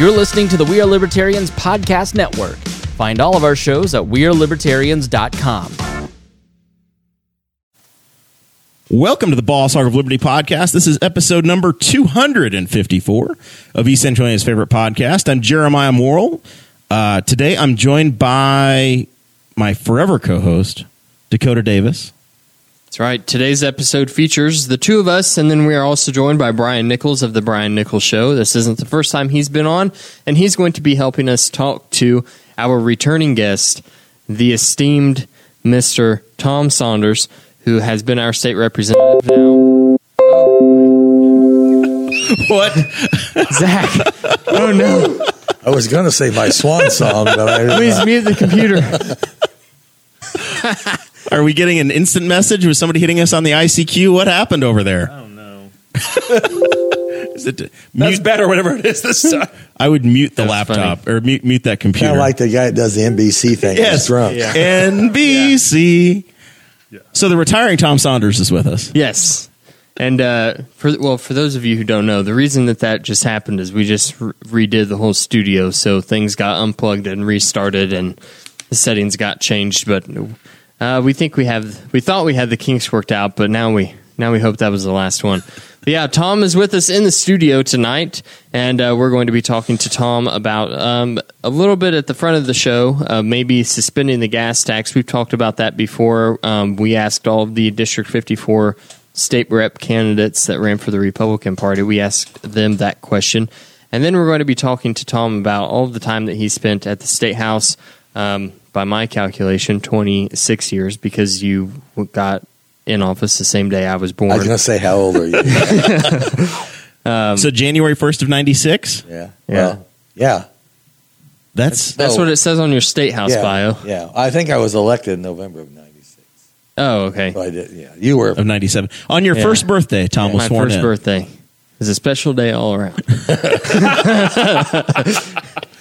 You're listening to the We Are Libertarians Podcast Network. Find all of our shows at WeareLibertarians.com. Welcome to the Boss Hog of Liberty podcast. This is episode number 254 of East Centralia's favorite podcast. I'm Jeremiah Morrell. Uh, today I'm joined by my forever co host, Dakota Davis. That's right. Today's episode features the two of us, and then we are also joined by Brian Nichols of The Brian Nichols Show. This isn't the first time he's been on, and he's going to be helping us talk to our returning guest, the esteemed Mr. Tom Saunders, who has been our state representative now. Oh, what? Zach. Oh, no. I was going to say my swan song, but I Please mute the computer. Are we getting an instant message? Was somebody hitting us on the ICQ? What happened over there? I don't know. Is it That's mute? better, whatever it is this time. I would mute the That's laptop or mute, mute that computer. kind of like the guy that does the NBC thing. yes, He's drunk. Yeah. NBC. So the retiring Tom Saunders is with us. Yes. And uh, for well, for those of you who don't know, the reason that that just happened is we just re- redid the whole studio, so things got unplugged and restarted, and the settings got changed. But uh, we think we have, we thought we had the kinks worked out, but now we now we hope that was the last one. But yeah, Tom is with us in the studio tonight, and uh, we're going to be talking to Tom about um, a little bit at the front of the show, uh, maybe suspending the gas tax. We've talked about that before. Um, we asked all of the District 54 state rep candidates that ran for the Republican Party. We asked them that question. And then we're going to be talking to Tom about all the time that he spent at the State House, um, by my calculation, 26 years, because you got in office the same day I was born. I was going to say, how old are you? Um, so January 1st of 96? yeah. Yeah. Well, yeah. That's That's what it says on your State House yeah. bio. Yeah. I think I was elected in November of 96. Oh, okay. So I did. Yeah. You were. of 97. On your Yeah. first birthday, Tom was My sworn first in. birthday is a special day all around.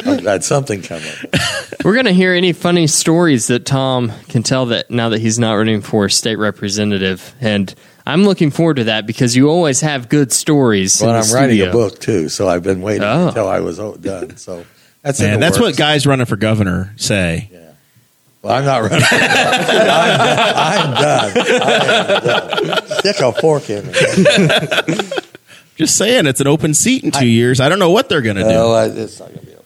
I'm glad something come up. We're going to hear any funny stories that Tom can tell that now that he's not running for state representative. And I'm looking forward to that because you always have good stories. Well, in I'm the writing a book, too. So I've been waiting Oh. until I was o- done. So that's Man, the that's what guys running for governor say. Yeah. Well, I'm not running. I'm done. I'm done. I am done. Stick a fork in me. Just saying, it's an open seat in two years. I don't know what they're going to do. I, it's not going to be okay.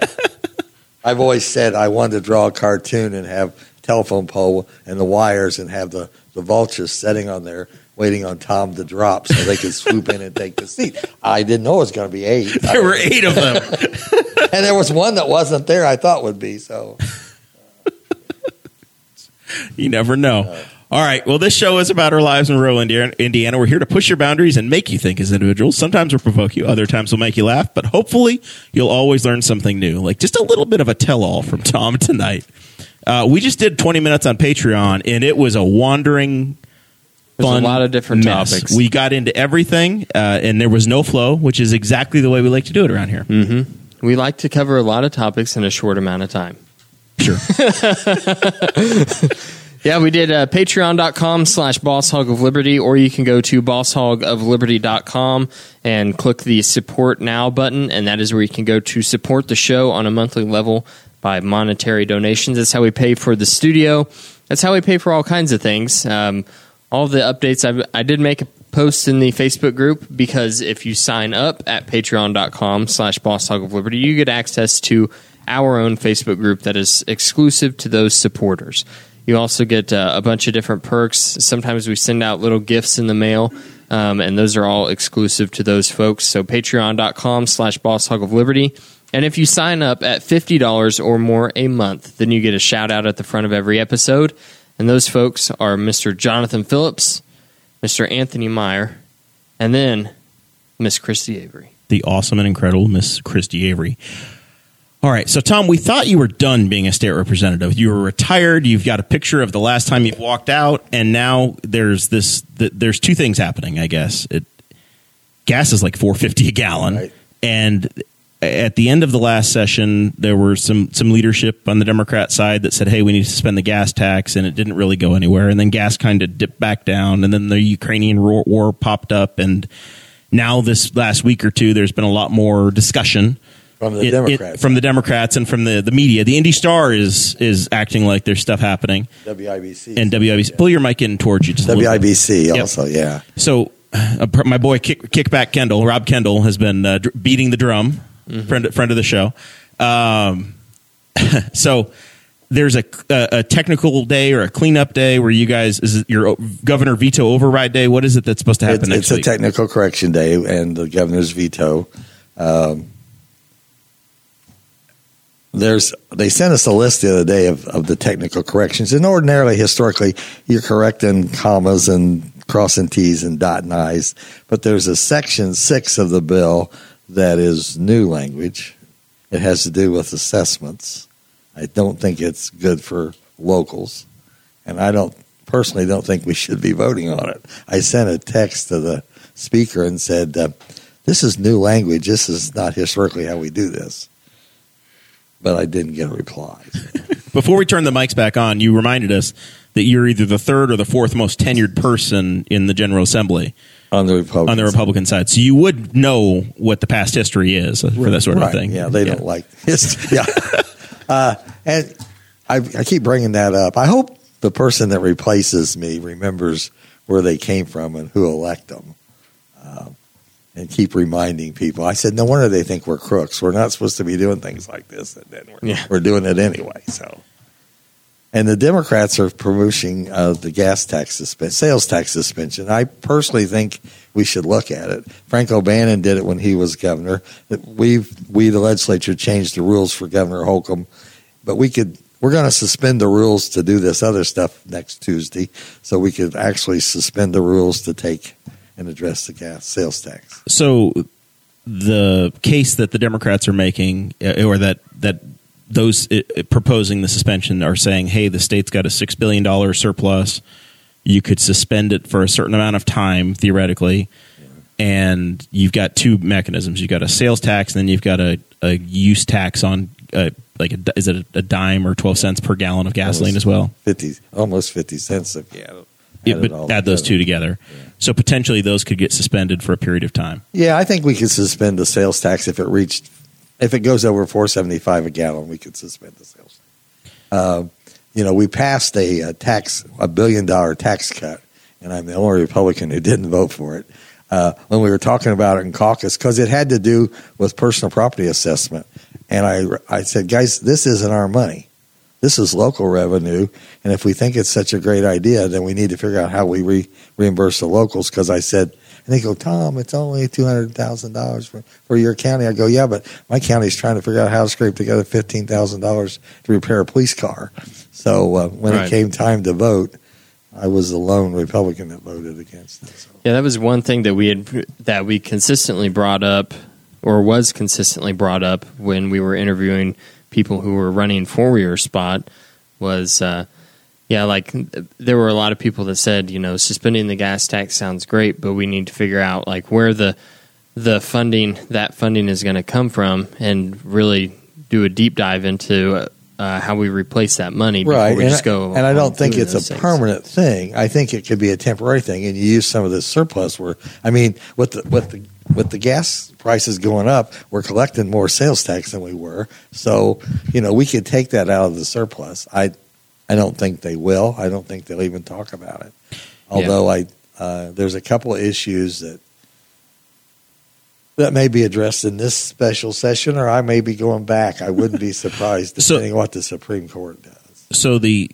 I've always said I wanted to draw a cartoon and have telephone pole and the wires and have the, the vultures sitting on there waiting on Tom to drop so they could swoop in and take the seat. I didn't know it was going to be eight. There were eight of them. and there was one that wasn't there I thought would be. So you never know. All right. Well, this show is about our lives in rural Indiana. We're here to push your boundaries and make you think as individuals. Sometimes we'll provoke you, other times we'll make you laugh, but hopefully you'll always learn something new, like just a little bit of a tell all from Tom tonight. Uh, we just did 20 minutes on Patreon, and it was a wandering, There's a lot of different mess. topics. We got into everything, uh, and there was no flow, which is exactly the way we like to do it around here. We like to cover a lot of topics in a short amount of time. Sure. Yeah, we did uh, patreon.com slash boss hog of liberty, or you can go to boss hog of bosshogofliberty.com and click the support now button, and that is where you can go to support the show on a monthly level by monetary donations. That's how we pay for the studio. That's how we pay for all kinds of things. Um, all the updates, I, I did make a post in the Facebook group because if you sign up at patreon.com slash boss hog of liberty, you get access to our own Facebook group that is exclusive to those supporters. You also get uh, a bunch of different perks. Sometimes we send out little gifts in the mail, um, and those are all exclusive to those folks. So patreon.com slash boss hog of liberty. And if you sign up at $50 or more a month, then you get a shout out at the front of every episode. And those folks are Mr. Jonathan Phillips, Mr. Anthony Meyer, and then Miss Christy Avery. the awesome and incredible Miss Christy Avery. All right, so Tom, we thought you were done being a state representative. You were retired. You've got a picture of the last time you've walked out, and now there's this. th there's two things happening. I guess it gas is like four fifty a gallon, Right. and at the end of the last session, there were some some leadership on the Democrat side that said, "Hey, we need to suspend the gas tax," and it didn't really go anywhere. And then gas kind of dipped back down, and then the Ukrainian war, war popped up, and now this last week or two, there's been a lot more discussion From the it- it- Democrats. from the Democrats and from the, the media. The Indy Star is is acting like there's stuff happening, WIBC. and WIBC. Pull your mic in towards you. Just. WIBC Yep. also, yeah. So, uh, my boy Kick, Kickback Kendall, Rob Kendall, has been uh, dr- beating the drum. Friend friend of the show. Um, so there's a, a a technical day or a cleanup day where you guys is it your governor veto override day. What is it that's supposed to happen It's, it's a technical correction day, and the governor's veto. Um, there's they sent us a list the other day of, of the technical corrections, and ordinarily, historically, you're correcting commas and crossing T's and dotting I's, but there's a section six of the bill that is new language. It has to do with assessments. I don't think it's good for locals, and I don't personally don't think we should be voting on it. I sent a text to the speaker and said, uh, "This is new language. This is not historically how we do this." But I didn't get a reply. Before we turn the mics back on, you reminded us that you're either the third or the fourth most tenured person in the General Assembly on the Republican on the Republican side. So you would know what the past history is for that sort of thing. Yeah, they don't like history. Yeah, uh, and I, I keep bringing that up. I hope the person that replaces me remembers where they came from and who elected them, and keep reminding people. I said, no wonder they think we're crooks. We're not supposed to be doing things like this, and then we're, Yeah. we're doing it anyway. So. And the Democrats are promoting uh, the gas tax suspension, sales tax suspension. I personally think we should look at it. Frank O'Bannon did it when he was governor. We've we the legislature changed the rules for Governor Holcomb, but we could we're going to suspend the rules to do this other stuff next Tuesday, so we could actually suspend the rules to take and address the gas sales tax. So the case that the Democrats are making, uh, or that that those uh, proposing the suspension are saying, "Hey, the state's got a six billion dollar surplus. You could suspend it for a certain amount of time, theoretically." And you've got two mechanisms. You've got a sales tax, and then you've got a, a use tax on, uh, like, a, is it a, a dime or twelve cents per gallon of gasoline as well? Fifty, almost fifty cents if you add, Yeah, but it all add those two together. So potentially those could get suspended for a period of time. Yeah, I think we could suspend the sales tax if it reached, if it goes over four seventy five a gallon. We could suspend the sales. tax. Uh, you know, we passed a, a tax, a billion dollar tax cut, and I'm the only Republican who didn't vote for it. Uh, when we were talking about it in caucus, because it had to do with personal property assessment, and I, I said, guys, this isn't our money. This is local revenue, and if we think it's such a great idea, then we need to figure out how we re- reimburse the locals. Because I said, and they go, Tom, it's only two hundred thousand dollars for your county. I go, yeah, but my county's trying to figure out how to scrape together fifteen thousand dollars to repair a police car. So uh, when Right. it came time to vote, I was the lone Republican that voted against it. So. Yeah, that was one thing that we had that we consistently brought up, or was consistently brought up when we were interviewing people who were running for your spot. Was uh, yeah, like there were a lot of people that said, you know, suspending the gas tax sounds great, but we need to figure out like where the the funding that funding is going to come from, and really do a deep dive into uh, how we replace that money before right we and, just I, go. and I don't think it's a things. permanent thing i think it could be a temporary thing and you use some of this surplus where i mean what the with the with the gas prices going up we're collecting more sales tax than we were so you know we could take that out of the surplus i i don't think they will i don't think they'll even talk about it although i uh, there's a couple of issues that that may be addressed in this special session, or I may be going back. I wouldn't be surprised, depending on what the Supreme Court does. So the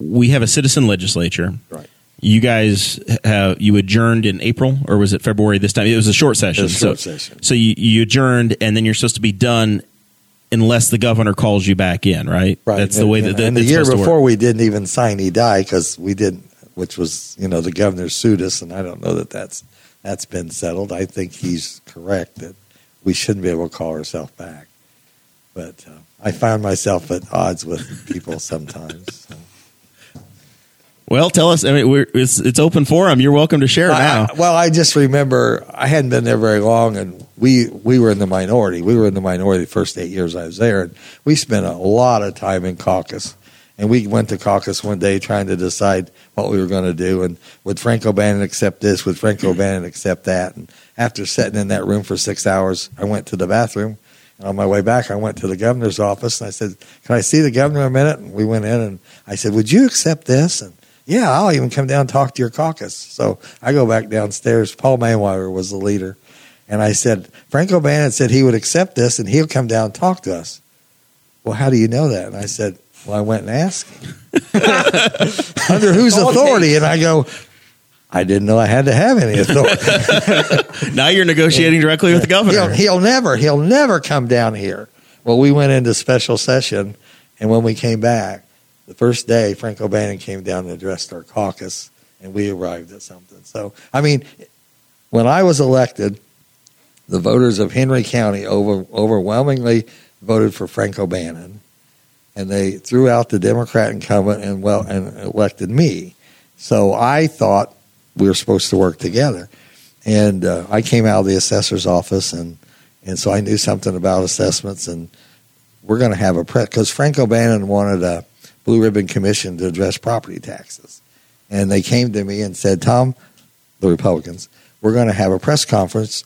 we have a citizen legislature. Right. You guys have you adjourned in April or was it February this time? It was a short session. A short so, session. So you, you adjourned and then you're supposed to be done unless the governor calls you back in, right? Right. That's the way that, and, that and the year before we didn't even sign E die because we didn't, which was you know the governor sued us, and I don't know that that's that's been settled. I think he's correct that we shouldn't be able to call ourselves back, but uh, I find myself at odds with people sometimes. so. Well, tell us. I mean, we're, it's it's open forum. You're welcome to share now. I- well, I just remember I hadn't been there very long, and we we were in the minority. We were in the minority the first eight years I was there, and we spent a lot of time in caucus. And we went to caucus one day trying to decide what we were going to do, and would Frank O'Bannon accept this? Would Frank O'Bannon accept that? And after sitting in that room for six hours, I went to the bathroom, And on my way back, I went to the governor's office and I said, "Can I see the governor a minute?" And we went in and I said, "Would you accept this?" And yeah, I'll even come down and talk to your caucus. So I go back downstairs. Paul Mannweiler was the leader. And I said, Frank O'Bannon said he would accept this and he'll come down and talk to us. Well, how do you know that? And I said, Well, I went and asked him. Under whose authority? And I go, I didn't know I had to have any authority. now you're negotiating directly with the governor. He'll, he'll never, he'll never come down here. Well, we went into special session, and when we came back, the first day, Frank O'Bannon came down and addressed our caucus, and we arrived at something. So, I mean, when I was elected, the voters of Henry County over, overwhelmingly voted for Frank O'Bannon, and they threw out the Democrat incumbent and well and elected me. So I thought we were supposed to work together, and uh, I came out of the assessor's office, and and so I knew something about assessments, and we're going to have a press because Frank O'Bannon wanted a blue ribbon commission to address property taxes, and they came to me and said, Tom, the Republicans, we're going to have a press conference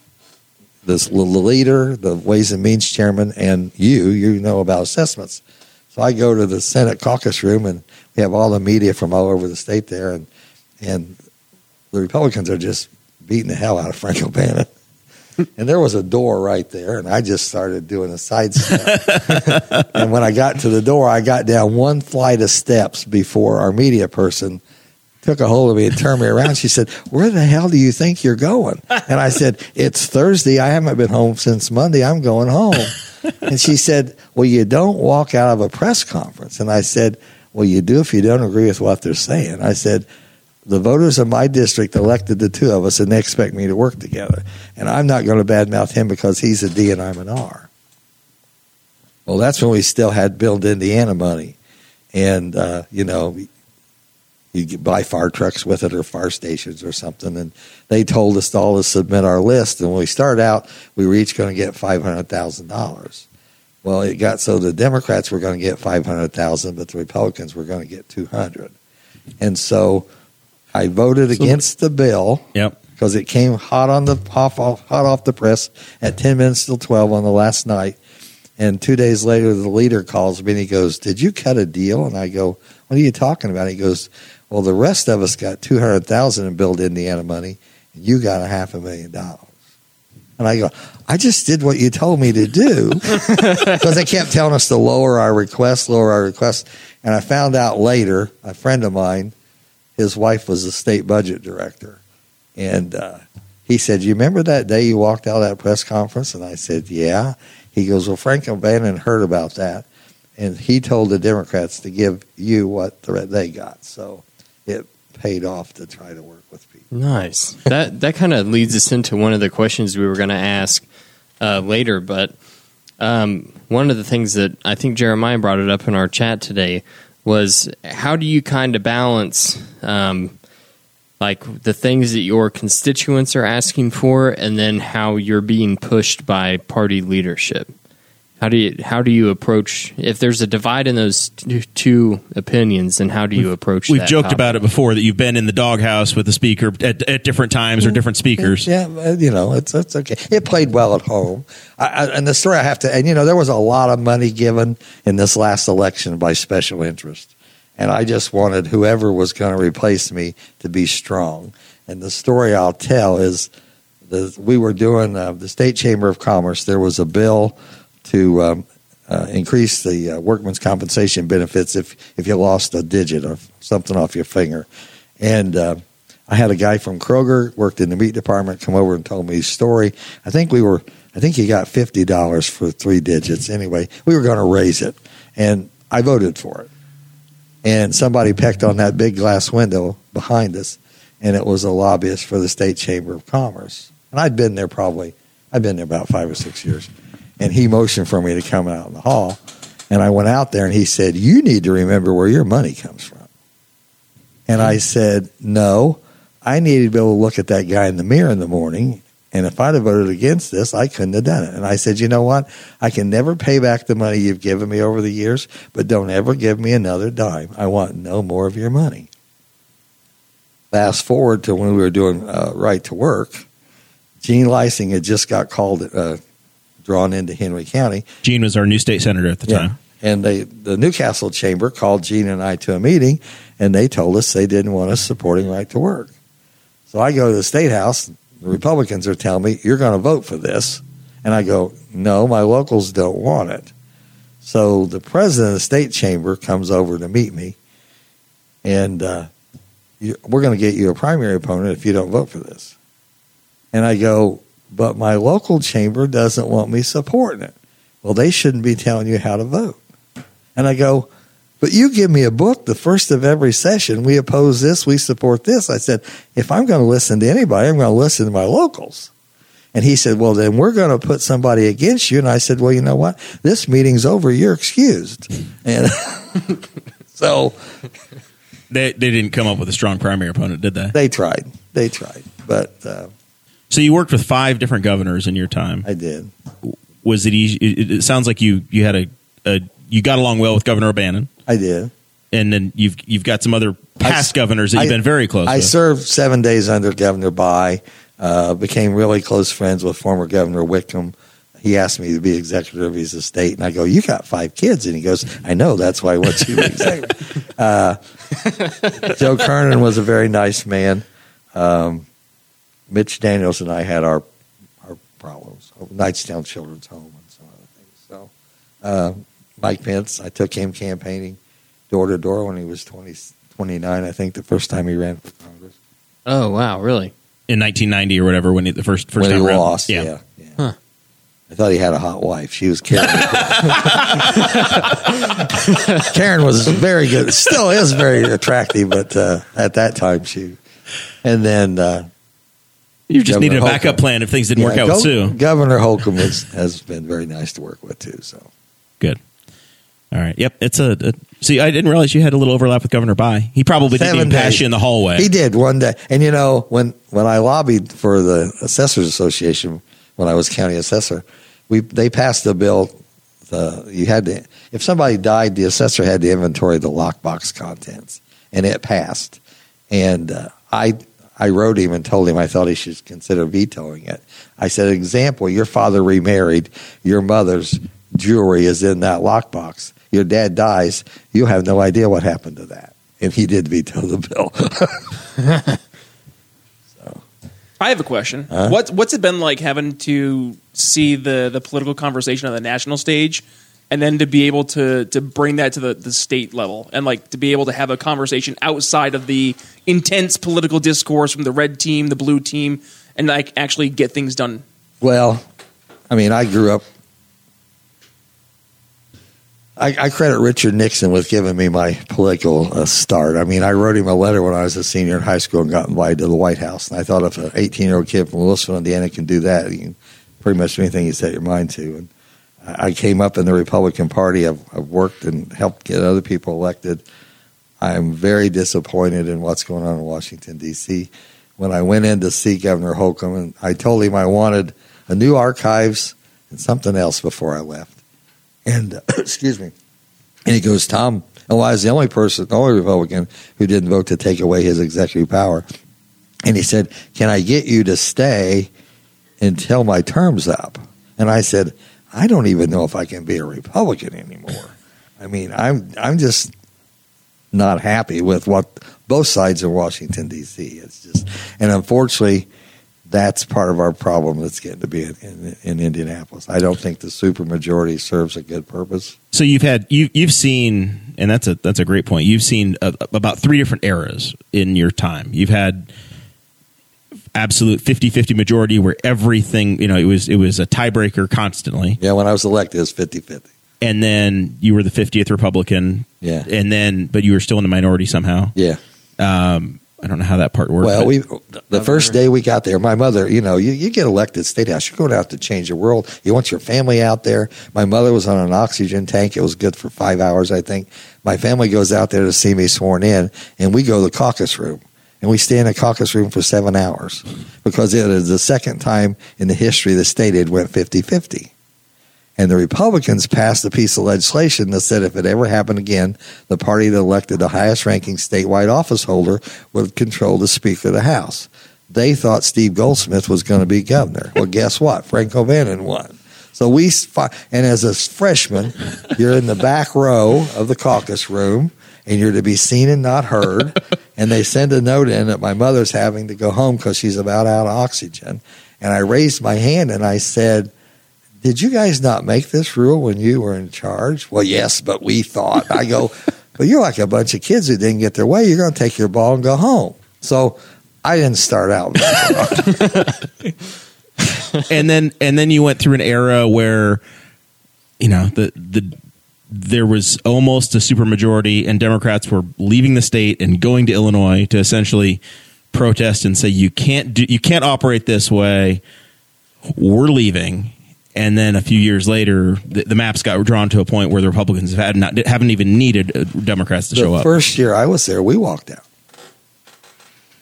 this the leader, the Ways and Means chairman, and you, you know about assessments. So I go to the Senate caucus room, and we have all the media from all over the state there, and and the Republicans are just beating the hell out of Frank O'Bannon. And there was a door right there, and I just started doing a sidestep. and when I got to the door, I got down one flight of steps before our media person took a hold of me and turned me around. She said, Where the hell do you think you're going? And I said, It's Thursday. I haven't been home since Monday. I'm going home. And she said, Well, you don't walk out of a press conference. And I said, Well, you do if you don't agree with what they're saying. I said, the voters of my district elected the two of us and they expect me to work together. And I'm not going to badmouth him because he's a D and I'm an R. Well, that's when we still had Build Indiana money. And, uh, you know, you buy fire trucks with it or fire stations or something. And they told us all to submit our list. And when we started out, we were each going to get five hundred thousand dollars. Well, it got so the Democrats were going to get five hundred thousand, but the Republicans were going to get two hundred. And so I voted so, against the bill. Yep. Because it came hot on the hot off, hot off the press at ten minutes till twelve on the last night. And two days later, the leader calls me and he goes, "Did you cut a deal?" And I go, "What are you talking about?" He goes, well, the rest of us got two hundred thousand in Build Indiana money, and you got a half a million dollars. And I go, I just did what you told me to do because they kept telling us to lower our request, lower our request. And I found out later, a friend of mine, his wife was the state budget director, and uh, he said, "You remember that day you walked out of that press conference?" And I said, "Yeah." He goes, "Well, Frank O'Bannon heard about that, and he told the Democrats to give you what they got." So it paid off to try to work with people. Nice. that that kind of leads us into one of the questions we were going to ask uh, later, but um, one of the things that I think Jeremiah brought it up in our chat today was how do you kind of balance um, like the things that your constituents are asking for and then how you're being pushed by party leadership how do you how do you approach if there's a divide in those two opinions? And how do you we've, approach? We've joked topic? about it before that you've been in the doghouse with the speaker at, at different times or different speakers. Yeah, uh, you know it's it's okay. It played well at home, I, I, and the story I have to and you know there was a lot of money given in this last election by special interest, and I just wanted whoever was going to replace me to be strong. And the story I'll tell is. The, we were doing uh, the state chamber of commerce. There was a bill to um, uh, increase the uh, workman's compensation benefits if if you lost a digit or something off your finger. And uh, I had a guy from Kroger worked in the meat department come over and told me his story. I think we were I think he got fifty dollars for three digits. Anyway, we were going to raise it, and I voted for it. And somebody pecked on that big glass window behind us, and it was a lobbyist for the state chamber of commerce. And I'd been there probably I'd been there about five or six years and he motioned for me to come out in the hall. And I went out there and he said, You need to remember where your money comes from. And I said, No, I needed to be able to look at that guy in the mirror in the morning. And if I'd have voted against this, I couldn't have done it. And I said, You know what? I can never pay back the money you've given me over the years, but don't ever give me another dime. I want no more of your money. Fast forward to when we were doing uh, Right to Work, Jean Leising had just got called. Uh, drawn into Henry County. Jean was our new state senator at the time. And they, the New Castle Chamber called Jean and I to a meeting, and they told us they didn't want us supporting right to work. So I go to the state house. The Republicans are telling me you're going to vote for this, and I go, no, my locals don't want it. So the president of the state chamber comes over to meet me, and uh, you, we're going to get you a primary opponent if you don't vote for this. And I go, but my local chamber doesn't want me supporting it. Well, they shouldn't be telling you how to vote. And I go, but you give me a book the first of every session. We oppose this, we support this. I said, if I'm going to listen to anybody, I'm going to listen to my locals. And he said, well, then we're going to put somebody against you. And I said, well, you know what? This meeting's over. You're excused. And so They they didn't come up with a strong primary opponent, did they? they tried. They tried. But uh, So you worked with five different governors in your time. I did. Was it easy? It, it sounds like you you had a, a you got along well with Governor O'Bannon, I did. and then you've you've got some other past s- governors that you've I- been very close I with. served seven days under Governor Bayh, uh, became really close friends with former Governor Whitcomb. He asked me to be executive of his estate, and I go, "You got five kids," and he goes, "I know. That's why I want you to be executive." uh, Joe Kernan was a very nice man. Um, Mitch Daniels and I had our our problems. Knightstown Children's Home and some other things. So, uh, Mike Pence, I took him campaigning door to door when he was 20, 29, I think, the first time he ran for Congress. Oh wow, really? in 1990 or whatever when he, the first first when time he around. lost, yeah. yeah. Huh. I thought he had a hot wife. She was Karen. Karen was very good. Still is very attractive, but uh, at that time she. And then uh, You just Governor needed a Holcomb. backup plan if things didn't work yeah, out with Gov- Sue. Governor Holcomb was, has been very nice to work with too. So Good. All right. Yep. It's a, a see. I didn't realize you had a little overlap with Governor Bayh. He probably didn't Seven even pass days. you in the hallway. He did one day. And you know, when when I lobbied for the Assessors Association when I was county assessor, we they passed a bill. The you had to if somebody died, the assessor had to inventory the lockbox contents, and it passed. And uh, I I wrote him and told him I thought he should consider vetoing it. I said, example, your father remarried, your mother's jewelry is in that lockbox. Your dad dies, you have no idea what happened to that. And he did veto the bill. so. I have a question. Huh? What what's it been like having to see the the political conversation on the national stage, and then to be able to to bring that to the, the state level, and like to be able to have a conversation outside of the intense political discourse from the red team, the blue team, and like actually get things done. Well, I mean, I grew up. I, I credit Richard Nixon with giving me my political uh, start. I mean, I wrote him a letter when I was a senior in high school and got invited to the White House. And I thought if an 18 year old kid from Lewisville, Indiana can do that, you can pretty much do anything you set your mind to. And I came up in the Republican Party. I've, I've worked and helped get other people elected. I'm very disappointed in what's going on in Washington, D.C. When I went in to see Governor Holcomb, and I told him I wanted a new archives and something else before I left. And excuse me. And he goes, Tom, oh, I was the only person, the only Republican who didn't vote to take away his executive power. And he said, Can I get you to stay until my term's up? And I said, I don't even know if I can be a Republican anymore. I mean, I'm I'm just not happy with what both sides of Washington D.C. It's just, and unfortunately, that's part of our problem that's getting to be in, in, in Indianapolis. I don't think the supermajority serves a good purpose. So you've had you you've seen, and that's a that's a great point. You've seen uh about three different eras in your time. You've had absolute 50-50 majority where everything you know it was it was a tiebreaker constantly, Yeah, when I was elected, it was 50-50. and then you were the fiftieth Republican. Yeah. and then but you were still in the minority somehow. Yeah. Um, I don't know how that part worked. Well, we the first day we got there, my mother, you know, you, you get elected state house, you're going out to change the world. You want your family out there. My mother was on an oxygen tank. It was good for five hours, I think. My family goes out there to see me sworn in, and we go to the caucus room. And we stay in the caucus room for seven hours because it is the second time in the history the state it went 50 50. And the Republicans passed a piece of legislation that said if it ever happened again, the party that elected the highest ranking statewide office holder would control the Speaker of the House. They thought Steve Goldsmith was going to be governor. Well, guess what? Frank O'Bannon won. So we, and as a freshman, you're in the back row of the caucus room and you're to be seen and not heard. and they send a note in that my mother's having to go home because she's about out of oxygen. And I raised my hand and I said, Did you guys not make this rule when you were in charge? Well, yes, but we thought. I go, But you're like a bunch of kids who didn't get their way. You're going to take your ball and go home. So I didn't start out. and then and then you went through an era where you know the the there was almost a supermajority and Democrats were leaving the state and going to Illinois to essentially protest and say you can't do you can't operate this way we're leaving and then a few years later the, the maps got drawn to a point where the Republicans have had not haven't even needed uh, Democrats to the show up first year I was there, we walked out.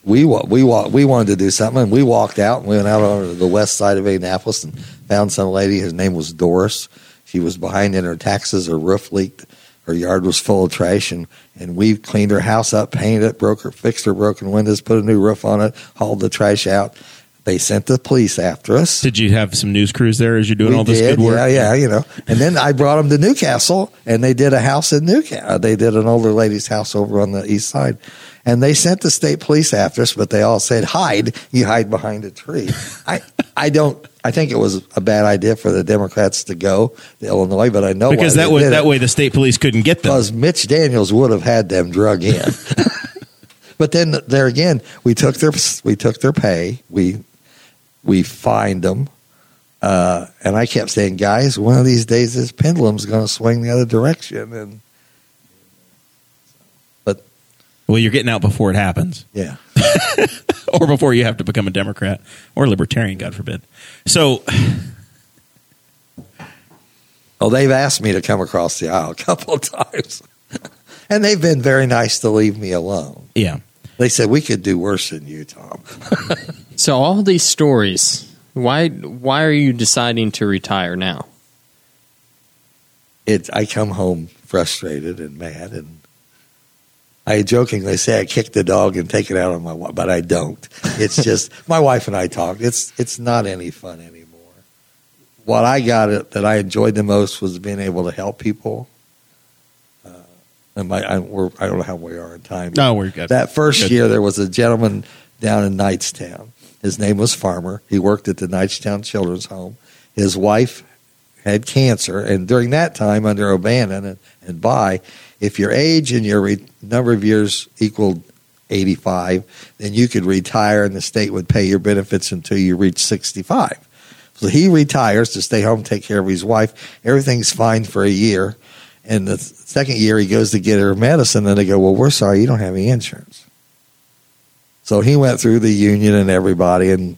We we wa- we wanted to do something, and we walked out and we went out on the west side of Indianapolis and found some lady. Her name was Doris. She was behind in her taxes. Her roof leaked. Her yard was full of trash, and, and we cleaned her house up, painted it, broke her, fixed her broken windows, put a new roof on it, hauled the trash out. They sent the police after us. did you have some news crews there as you're doing We all this did, good work Yeah, yeah, you know. And then I brought them to New Castle, and they did a house in New Castle. Uh, they did an older lady's house over on the east side, and they sent the state police after us. But they all said, "Hide! You hide behind a tree." I, I don't. I think it was a bad idea for the Democrats to go to Illinois, but I know because why that did that way the state police couldn't get them because Mitch Daniels would have had them drug in. but then there again, we took their we took their pay. We we fined them, uh, and I kept saying, guys, one of these days this pendulum's going to swing the other direction. And well you're getting out before it happens yeah, or before you have to become a Democrat or libertarian, God forbid. So, Well, they've asked me to come across the aisle a couple of times, and they've been very nice to leave me alone. yeah, They said we could do worse than you, Tom. So all these stories, why why are you deciding to retire now? it I come home frustrated and mad and I jokingly say I kick the dog and take it out on my wife, but I don't. It's just my wife and I talk. It's it's not any fun anymore. What I got it that I enjoyed the most was being able to help people. Uh, and my I, we're, I don't know how we are in time. no, we're good. That first Good. year, there was a gentleman down in Knightstown. His name was Farmer. He worked at the Knightstown Children's Home. His wife had cancer, and during that time, under O'Bannon and, and Bayh, if your age and your re- number of years equaled 85, then you could retire, and the state would pay your benefits until you reach 65. So he retires to stay home, take care of his wife. Everything's fine for a year. And the second year, he goes to get her medicine, and they go, Well, we're sorry, you don't have any insurance. So he went through the union and everybody. And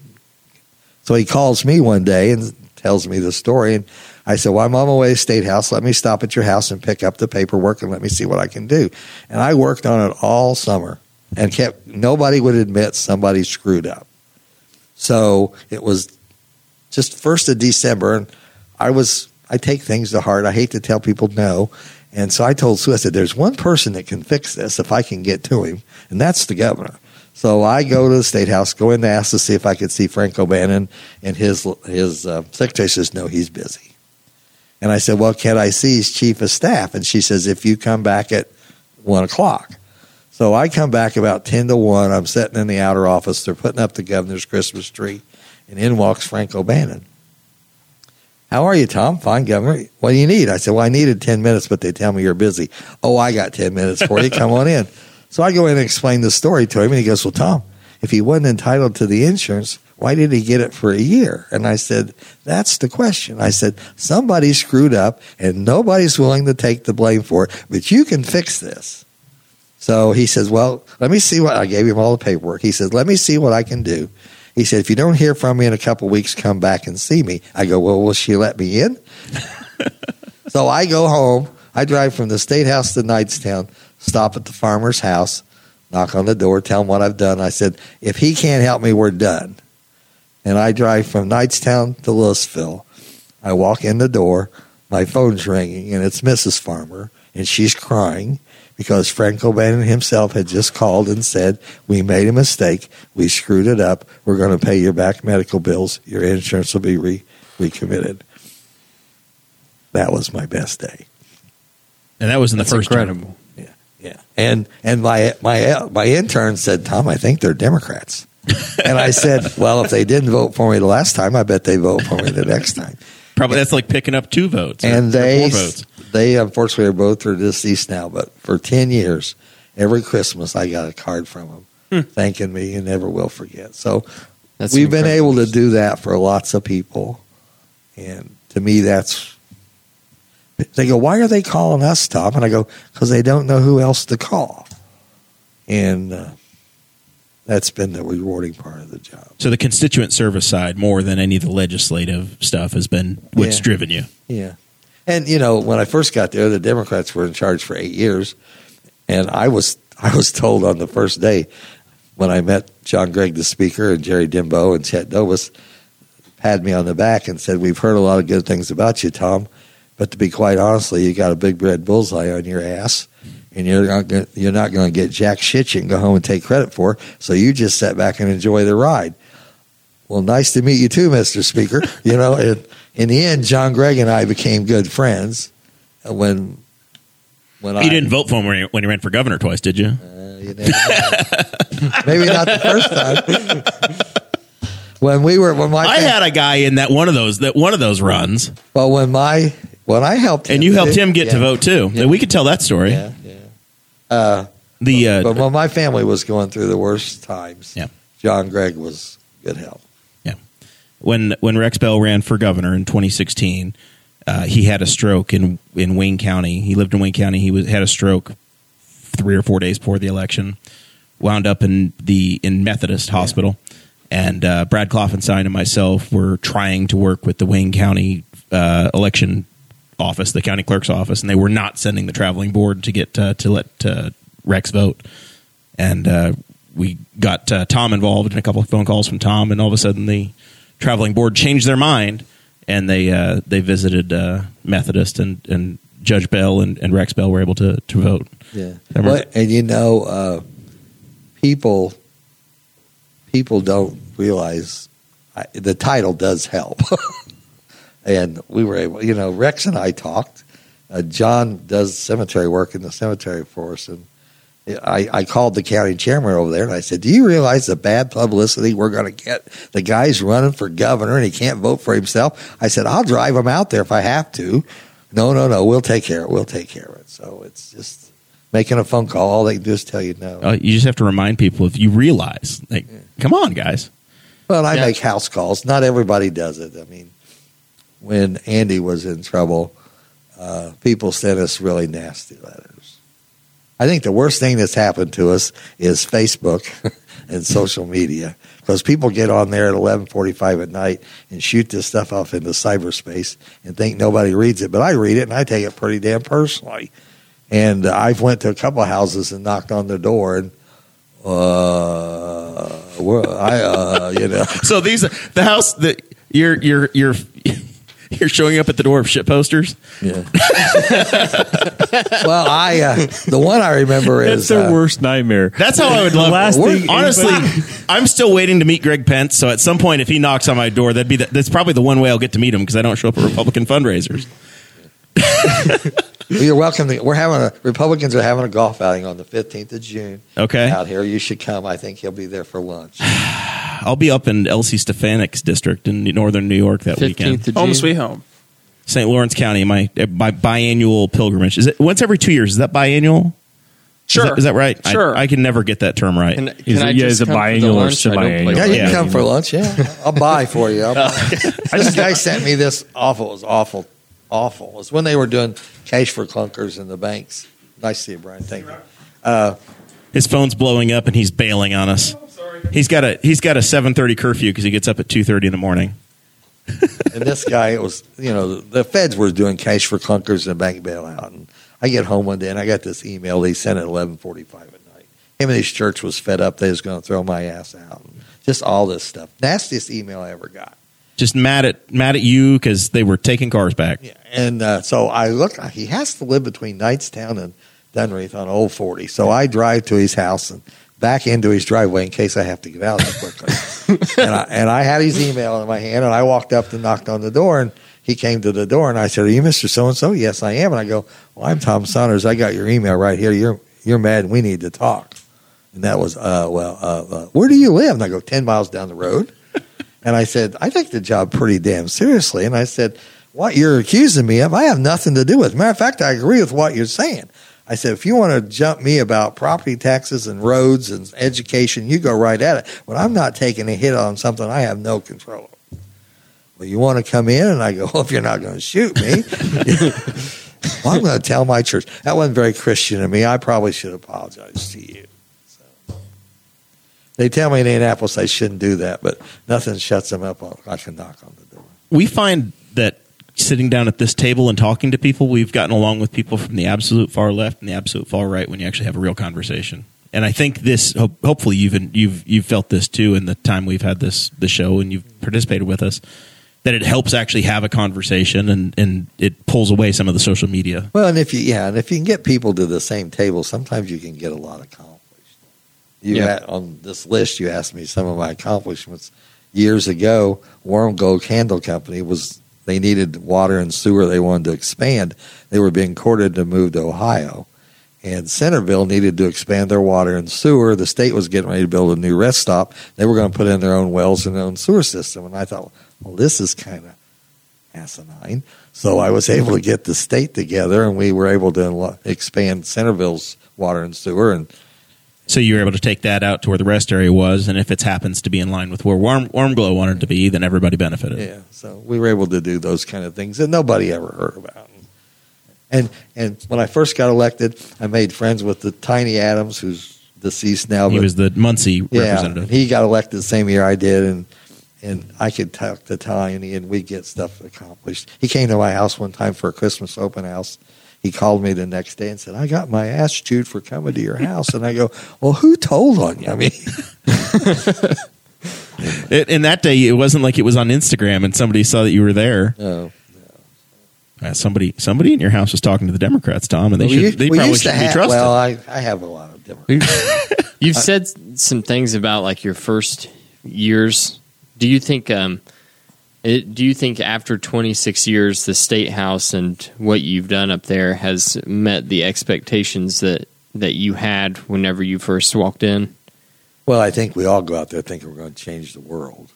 so he calls me one day and tells me the story. And I said, Well, I'm on my way to State House. Let me stop at your house and pick up the paperwork and let me see what I can do. And I worked on it all summer and kept, nobody would admit somebody screwed up. So it was just first of December, and I was I take things to heart. I hate to tell people no, and so I told Sue I said, "There's one person that can fix this if I can get to him, and that's the governor." So I go to the state house, go in to ask to see if I could see Frank O'Bannon, and his his uh, secretary says, "No, he's busy." And I said, "Well, can I see his chief of staff?" And she says, "If you come back at one o'clock." So I come back about ten to one. I'm sitting in the outer office. They're putting up the governor's Christmas tree, and in walks Frank O'Bannon. How are you, Tom? Fine, Governor. What do you need? I said, Well, I needed 10 minutes, but they tell me you're busy. Oh, I got 10 minutes for you. Come on in. So I go in and explain the story to him, and he goes, Well, Tom, if he wasn't entitled to the insurance, why did he get it for a year? And I said, That's the question. I said, Somebody screwed up, and nobody's willing to take the blame for it, but you can fix this. So he says, Well, let me see what I gave him all the paperwork. He says, Let me see what I can do. He said, If you don't hear from me in a couple weeks, come back and see me. I go, Well, will she let me in? so I go home. I drive from the state house to Knightstown, stop at the farmer's house, knock on the door, tell him what I've done. I said, If he can't help me, we're done. And I drive from Knightstown to Lewisville. I walk in the door, my phone's ringing, and it's Mrs. Farmer, and she's crying because Frank O'Bannon himself had just called and said, We made a mistake. We screwed it up. We're going to pay your back medical bills. Your insurance will be re- recommitted. that was my best day. And that was in the That's first term. incredible. Yeah, yeah. And and my my my intern said, "Tom, I think they're Democrats." And I said, "Well, if they didn't vote for me the last time, I bet they vote for me the next time." Probably that's like picking up two votes. and they four votes. they unfortunately are both are deceased now. But for ten years, every Christmas I got a card from them Hmm. thanking me and never will forget. So That's we've been able to do that for lots of people, and to me, that's. They go, why are they calling us, Tom? And I go, because they don't know who else to call, and uh, that's been the rewarding part of the job. So the constituent service side, more than any of the legislative stuff, has been what's Yeah. driven you. Yeah. And you know, when I first got there, the Democrats were in charge for eight years, and I was I was told on the first day when I met John Gregg, the speaker, and Jerry Denbo and Chet Dobis, patted me on the back and said, "We've heard a lot of good things about you, Tom, but to be quite honestly, you got a big red bullseye on your ass." And you're not gonna, you're not going to get jack shit you can go home and take credit for. So you just sit back and enjoy the ride. Well, nice to meet you too, Mr. Speaker. you know, and in the end, John Gregg and I became good friends. Uh, When when I You didn't vote for him when you, when you ran for governor twice, did you? uh, you maybe not the first time. when we were when my I fam- had a guy in that one of those that one of those runs, well when my when I helped him and you helped him get to vote too. Yeah. We could tell that story. Yeah, yeah. Uh, The uh, but when my family was going through the worst times, Yeah. John Gregg was good help. Yeah, when when Rex Bell ran for governor in 2016, uh, he had a stroke in in Wayne County. He lived in Wayne County. He was had a stroke three or four days before the election. Wound up in the in Methodist Hospital, and uh, Brad Klopfenstein and myself were trying to work with the Wayne County uh, election office, the county clerk's office, and they were not sending the traveling board to get uh, to let uh, Rex vote. And uh, we got uh, Tom involved in a couple of phone calls from Tom, and all of a sudden the traveling board changed their mind and they uh, they visited uh, Methodist and, and Judge Bell and, and Rex Bell were able to, to vote. Yeah. Well, and you know, uh, people people don't realize I, the title does help. and we were able, you know, Rex and I talked. Uh, John does cemetery work in the cemetery for us, and I, I called the county chairman over there and I said, "Do you realize the bad publicity we're going to get? The guy's running for governor and he can't vote for himself." I said, "I'll drive him out there if I have to." No, no, no. We'll take care of it. We'll take care of it. So it's just making a phone call. All they can do is tell you no. Uh, you just have to remind people if you realize, like, come on, guys. Well, I Yeah. make house calls. Not everybody does it. I mean, when Andy was in trouble, uh, people sent us really nasty letters. I think the worst thing that's happened to us is Facebook and social media because people get on there at 11:45 at night and shoot this stuff off into cyberspace and think nobody reads it, but I read it and I take it pretty damn personally. And uh, I've went to a couple houses and knocked on their door and uh, well, I uh, you know. So these the house that you're you're you're you're showing up at the door of shit posters. Yeah. well, I uh, the one I remember That's is their uh, worst nightmare. That's how I would love. last We're- thing honestly, I'm still waiting to meet Greg Pence. So at some point, if he knocks on my door, that'd be the, that's probably the one way I'll get to meet him because I don't show up at Republican fundraisers. You're welcome. To, we're having a Republicans are having a golf outing on the 15th of June Okay, out here. You should come. I think he'll be there for lunch. I'll be up in Elise Stefanik's district in northern New York that weekend. 15th of Home sweet home. St. Lawrence County, my uh, my biannual pilgrimage. Is it once every two years? Is that biannual? Is Sure. that, is that right? I- Sure. I, can never get that term right. Can, can Is it- yeah, is it come for the biannual or lunch? I don't play semi-annual? Yeah, you Yeah. can come for lunch. Yeah, I'll buy for you. Buy. this guy sent me this awful. It was awful, awful. It was when they were doing cash for clunkers in the banks. Nice to see you, Brian. Thank you. Uh, His phone's blowing up and he's bailing on us. He's got a he's got a seven thirty curfew because he gets up at two thirty in the morning. and this guy, it was you know the feds were doing cash for clunkers and a bank bailout. And I get home one day and I got this email they sent at eleven forty five at night. Him and his church was fed up. They was going to throw my ass out. And just all this stuff. Nastiest email I ever got. Just mad at mad at you because they were taking cars back. Yeah, and uh, so I look. He has to live between Knightstown and Dunreith on Old Forty. So I drive to his house and back into his driveway in case I have to get out quickly. and, I, and I had his email in my hand, and I walked up and knocked on the door, and he came to the door and I said, Are you Mr. So and so? Yes, I am. And I go, Well, I'm Tom Saunders. I got your email right here. You're you're mad and we need to talk. And that was, uh, well, uh, uh, where do you live? And I go, 10 miles down the road. And I said, I take the job pretty damn seriously. And I said, What you're accusing me of, I have nothing to do with. Matter of fact, I agree with what you're saying. I said, if you want to jump me about property taxes and roads and education, you go right at it. But I'm not taking a hit on something I have no control over. Well, you want to come in? And I go, well, if you're not going to shoot me, well, I'm going to tell my church. That wasn't very Christian of me. I probably should apologize to you. They tell me in Indianapolis I shouldn't do that, but nothing shuts them up. I can knock on the door. We find that sitting down at this table and talking to people, we've gotten along with people from the absolute far left and the absolute far right when you actually have a real conversation. And I think this, hopefully, you've you've you've felt this too in the time we've had this the show and you've participated with us. That it helps actually have a conversation and, and it pulls away some of the social media. Well, and if you yeah, and if you can get people to the same table, sometimes you can get a lot accomplished. You Yeah. had, on this list, you asked me some of my accomplishments years ago. Warm Glow Candle Company was they needed water and sewer. They wanted to expand. They were being courted to move to Ohio, and Centerville needed to expand their water and sewer. The state was getting ready to build a new rest stop. They were going to put in their own wells and their own sewer system. And I thought, well, this is kind of asinine. So I was able to get the state together, and we were able to expand Centerville's water and sewer. And So you were able to take that out to where the rest area was, and if it happens to be in line with where Warm, Warm Glow wanted to be, then everybody benefited. yeah, so we were able to do those kind of things that nobody ever heard about. And and when I first got elected, I made friends with the Tiny Adams, who's deceased now. He was the Muncie yeah, representative. he got elected the same year I did, and and I could talk to Tiny, and we'd get stuff accomplished. He came to my house one time for a Christmas open house. He called me the next day and said, "I got my ass chewed for coming to your house." And I go, "Well, who told on you?" I mean, It, in that day, it wasn't like it was on Instagram and somebody saw that you were there. no. Uh, somebody, somebody in your house was talking to the Democrats, Tom, and they we, should, used- they we probably used to should be trusted. Well, I, I have a lot of different. You've said some things about like your first years. Do you think um it, do you think after 26 years the state house and what you've done up there has met the expectations that that you had whenever you first walked in? Well, I think we all go out there thinking we're going to change the world.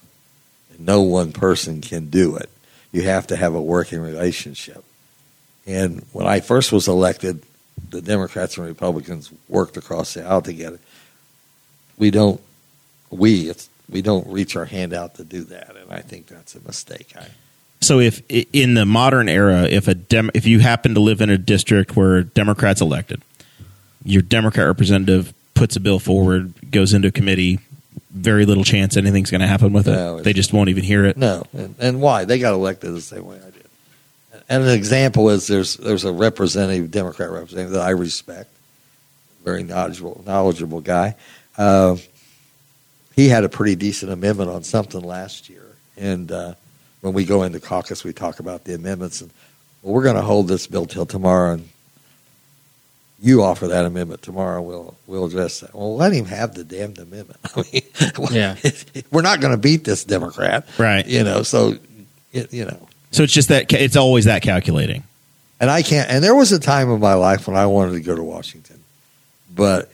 And no one person can do it. You have to have a working relationship. And when I first was elected, the Democrats and Republicans worked across the aisle together. We don't, we, it's, we don't reach our hand out to do that. And I think that's a mistake. I, So if in the modern era, if a dem- if you happen to live in a district where Democrats elected, your Democrat representative puts a bill forward, goes into committee, very little chance anything's going to happen with No, it. They just won't even hear it. No, and, and why? They got elected the same way I did. And an example is there's there's a representative, Democrat representative that I respect, very knowledgeable knowledgeable guy. Uh, he had a pretty decent amendment on something last year, and uh, when we go into caucus, we talk about the amendments, and well, we're going to hold this bill till tomorrow, and you offer that amendment tomorrow, we'll we'll address that. Well, let him have the damned amendment. I mean, Yeah. we're not going to beat this Democrat, Right. You know, so it, you know, So it's just that it's always that calculating. and I can't. And there was a time in my life when I wanted to go to Washington, but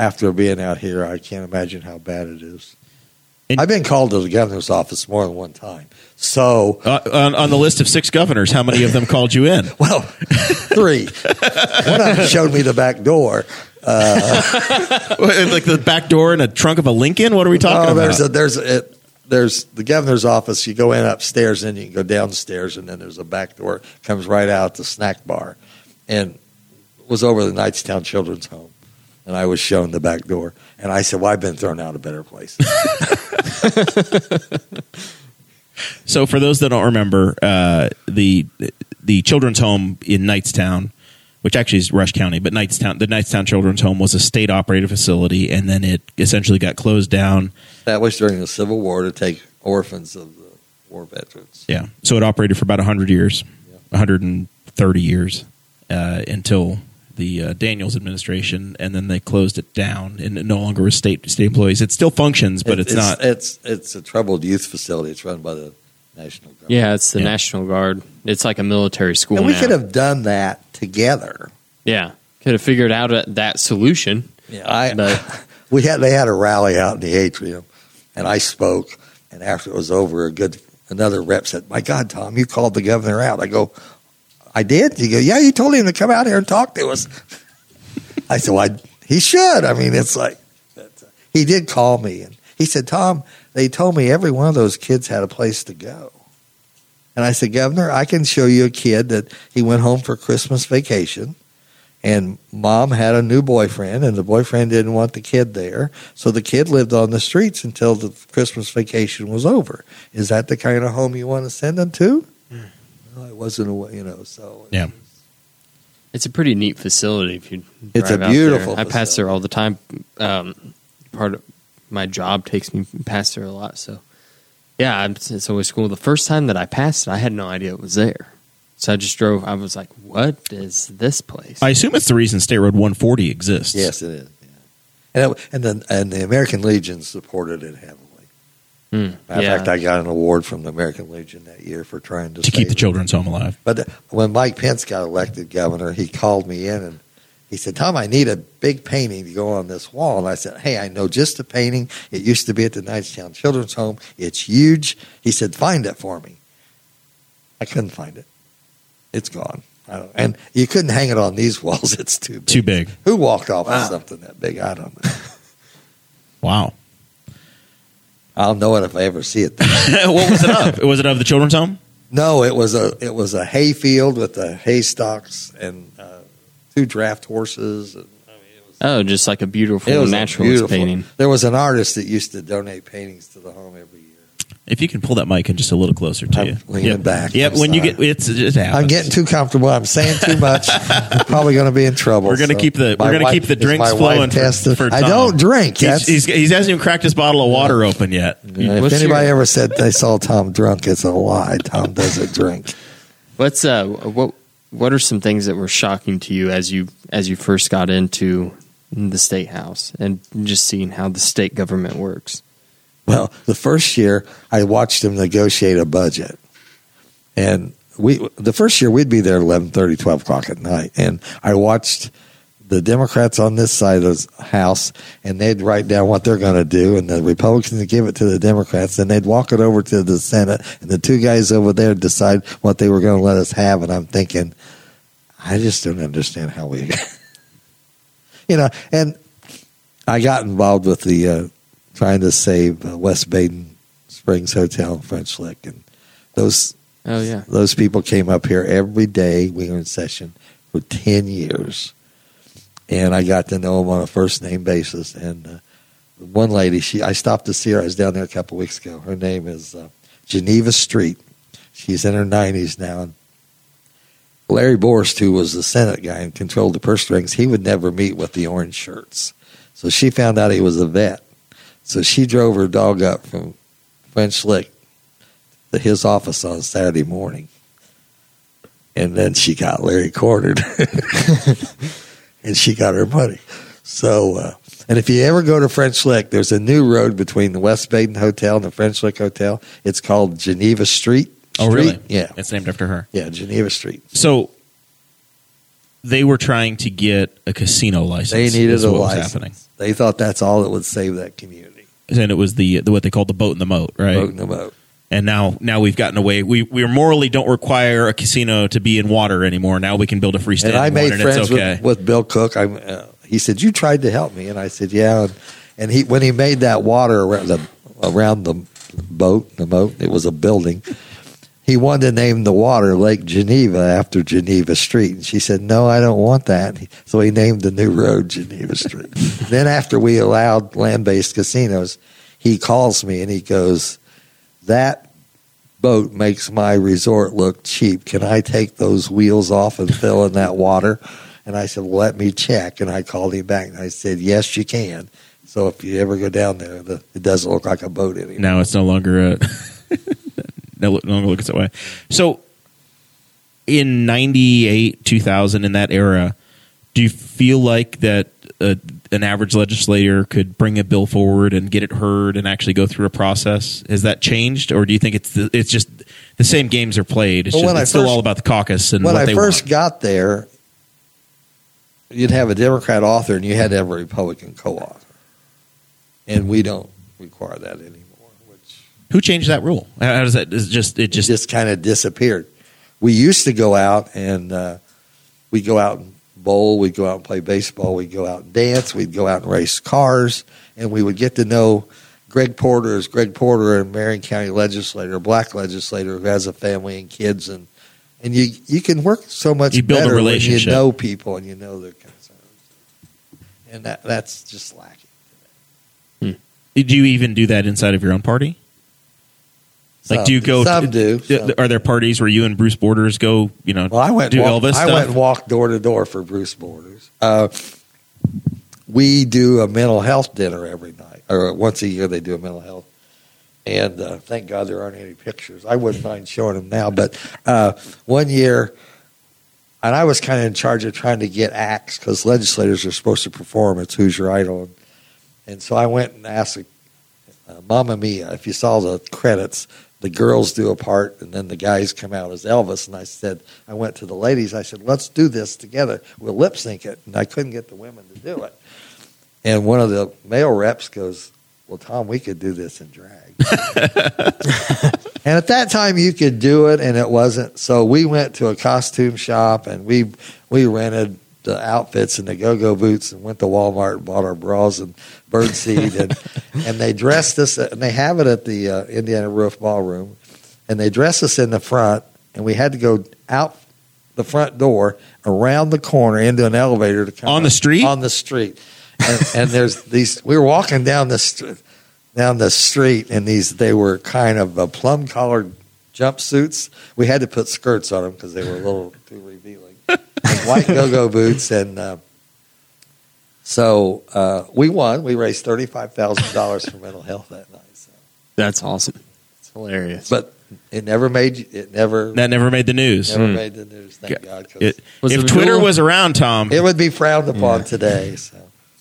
after being out here, I can't imagine how bad it is. And- I've been called to the governor's office more than one time. So, Uh, on, on the list of six governors, how many of them called you in? well, three. one of them showed me the back door. like the back door in a trunk of a Lincoln? What are we talking Oh, there's about? a there's a there's the governor's office. You go in upstairs, and you can go downstairs, and then there's a back door comes right out the snack bar, and was over the Knightstown Children's Home, and I was shown the back door, and I said, "Well, I've been thrown out of better places." So, for those that don't remember, uh, the the children's home in Knightstown, which actually is Rush County, but Knightstown, the Knightstown Children's Home was a state operated facility, and then it essentially got closed down. Established during the Civil War to take orphans of the war veterans. Yeah, so it operated for about hundred years, one hundred and thirty years, uh, until the uh, Daniels administration, and then they closed it down, and it no longer was state state employees. It still functions, but It- it's, not. It's it's a troubled youth facility. It's run by the National Guard. Yeah, it's the Yeah. National Guard. It's like a military school. and we now. could have done that together. yeah, could have figured out a, that solution. Yeah, I, But- we had they had a rally out in the atrium, and I spoke. And after it was over, a good another rep said, "My God, Tom, you called the governor out." I go, "I did." You go, "Yeah, you told him to come out here and talk to us." I said, "Well, I, he should." I mean, it's like he did call me, and he said, "Tom, they told me every one of those kids had a place to go." And I said, Governor, I can show you a kid that he went home for Christmas vacation and mom had a new boyfriend and the boyfriend didn't want the kid there so the kid lived on the streets until the christmas vacation was over is that the kind of home you want to send them to no, it wasn't a way you know so Yeah. It's a pretty neat facility. If you, It's drive a out there. beautiful I pass facility. there all the time. Um, part of my job takes me past there a lot. So, yeah, I'm- it's always cool. The first time that I passed it, I had no idea it was there. So I just drove. I was like, "What is this place?" I assume it's the reason State Road 140 exists. yes it is yeah. and, it, and, then, and the american legion supported it heavily Mm. Matter yeah. of fact, I got an award from the American Legion that year for trying to To keep the children's home alive. But when Mike Pence got elected governor, he called me in and he said, Tom, I need a big painting to go on this wall. And I said, Hey, I know just the painting. It used to be at the Knightstown Children's Home. It's huge. He said, Find it for me. I couldn't find it. It's gone. I don't, and you couldn't hang it on these walls. It's too big. Too big. Who walked off with something that big? I don't know. Wow. I'll know it if I ever see it. what was it of? Was it of the children's home? No, it was a it was a hay field with the hay stocks and uh, two draft horses. And, I mean, it was, oh, just like a beautiful it was a naturalist beautiful- painting. There was an artist that used to donate paintings to the home every year. If you can pull that mic in just a little closer to I'm you. leaning yep. back. Yep. I'm when you get it's it happens. I'm getting too comfortable. I'm saying too much. I'm probably going to be in trouble. We're gonna so keep the- my we're gonna keep the drinks flowing for- tested? for I don't drink. He's, That's, he's, he hasn't even cracked his bottle of water open yet. if anybody your- ever said they saw Tom drunk, it's a lie. Tom doesn't drink. What's uh what what are some things that were shocking to you as you as you first got into the state house and just seeing how the state government works? Well, the first year I watched him negotiate a budget, and we the first year we'd be there 11, 12 o'clock at night, and I watched the Democrats on this side of the house, and they'd write down what they're going to do, and the Republicans would give it to the Democrats, and they'd walk it over to the Senate, and the two guys over there decide what they were going to let us have, and I'm thinking, I just don't understand how we, you know, and I got involved with the. Uh, trying to save West Baden Springs Hotel in French Lick, and those Oh yeah. those people came up here every day. We were in session for ten years, and I got to know them on a first name basis. And uh, one lady, she I stopped to see her. I was down there a couple weeks ago. Her name is uh, Geneva Street. She's in her nineties now. And Larry Borst, who was the Senate guy and controlled the purse strings, he would never meet with the orange shirts. So she found out he was a vet. So she drove her dog up from French Lick to his office on Saturday morning. And then she got Larry cornered. and she got her money. So, uh, and if you ever go to French Lick, there's a new road between the West Baden Hotel and the French Lick Hotel. It's called Geneva Street. Oh, really? Yeah. It's named after her. Yeah, Geneva Street. So they were trying to get a casino license. They needed a what was license. happening. They thought that's all that would save that community. And it was the, the what they called the boat in the moat, right? Voting them out. And now now we've gotten away. We we morally don't require a casino to be in water anymore. Now we can build a freestanding And I made and friends okay. with, with Bill Cook. I, uh, he said, "You tried to help me," and I said, "Yeah." And, and he when he made that water around the around the boat, the moat, it was a building. He wanted to name the water Lake Geneva after Geneva Street, and she said, "No, I don't want that." So he named the new road Geneva Street. then after we allowed land-based casinos, he calls me and he goes, "That." Boat makes my resort look cheap. Can I take those wheels off and fill in that water? And I said, well, let me check. And I called him back and I said, yes, you can. So if you ever go down there, the, it doesn't look like a boat anymore. now it's no longer a no no longer looks that way. So in 98, 2000 in that era, do you feel like that a, an average legislator could bring a bill forward and get it heard and actually go through a process? Has that changed, or do you think it's the, it's just the same games are played? It's, Well, just, it's still all about the caucus and when I first want. got there, you'd have a Democrat author and you had to have a Republican co-author, and we don't require that anymore. Who changed that rule? How does that? Is it just it just, just just kind of disappeared. We used to go out and uh, we'd go out and bowl, we'd go out and play baseball, we'd go out and dance, we'd go out and race cars, and we would get to know Greg Porter as Greg Porter, a Marion County legislator, a black legislator who has a family and kids, and and you you can work so much You build a relationship. you know people and you know their concerns, and that that's just lacking. Did you even do that inside of your own party? Like, Some- do you go? Some do. some- Are there parties where you and Bruce Borders go? You know, Well, I went. do walk, Elvis I stuff. went and walked door to door for Bruce Borders. Uh, we do a mental health dinner every night, or once a year they do a mental health. And uh, thank God there aren't any pictures. I wouldn't mind showing them now. But uh, one year, and I was kind of in charge of trying to get acts because legislators are supposed to perform. It's Who's Your Idol, and, and so I went and asked uh, Mamma Mia. If you saw the credits, the girls do a part, and then the guys come out as Elvis. And I said, I went to the ladies. I said, let's do this together. We'll lip sync it. And I couldn't get the women to do it. And one of the male reps goes, Well, Tom, we could do this in drag. and at that time, you could do it, and it wasn't. So we went to a costume shop, and we we rented the outfits and the go-go boots, and went to Walmart and bought our bras and birdseed, and and they dressed us, and they have it at the uh, Indiana Roof Ballroom, and they dressed us in the front, and we had to go out the front door, around the corner, into an elevator to come On the street? on the street, and, and there's these. We were walking down the st- down the street, and these they were kind of uh, plum collared jumpsuits. We had to put skirts on them because they were a little too revealing. And white go go boots, and uh, so uh, we won. We raised thirty five thousand dollars for mental health that night. So. That's awesome. It's hilarious. But it never made it never that never made the news. never Hmm. made the news. Thank God, 'cause It- Was if Twitter Abdul? was around, Tom, it would be frowned upon today. So.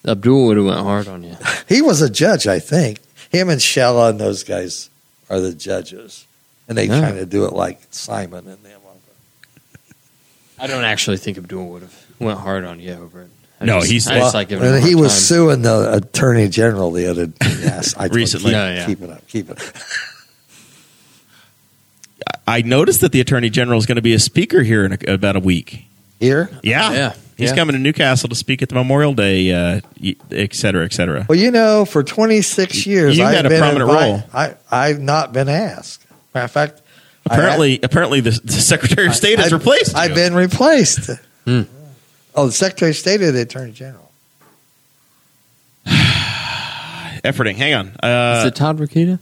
Abdul would have went hard on you. He was a judge, I think. Him and Shella and those guys are the judges, and they Yeah. kind of do it like Simon and them. I don't actually think Abdul would have went hard on you over it. I No, just, he's- I just like giving him a and he was time. suing the attorney general the other yes, I Recently. Keep, Yeah, yeah. keep it up, keep it up. I noticed that the attorney general is going to be a speaker here in a, about a week. Here, Yeah, Yeah, He's yeah. coming to Newcastle to speak at the Memorial Day, uh, y- et cetera, et cetera. well, you know, for 26 years, You've I've had a prominent invi- role. I, I've not been asked. Matter of fact, I Apparently, apparently, the, the Secretary of State has I- replaced you. I've been replaced. Hmm. Oh, the Secretary of State or the Attorney General? efforting. Hang on, Is uh, it Todd Rokita?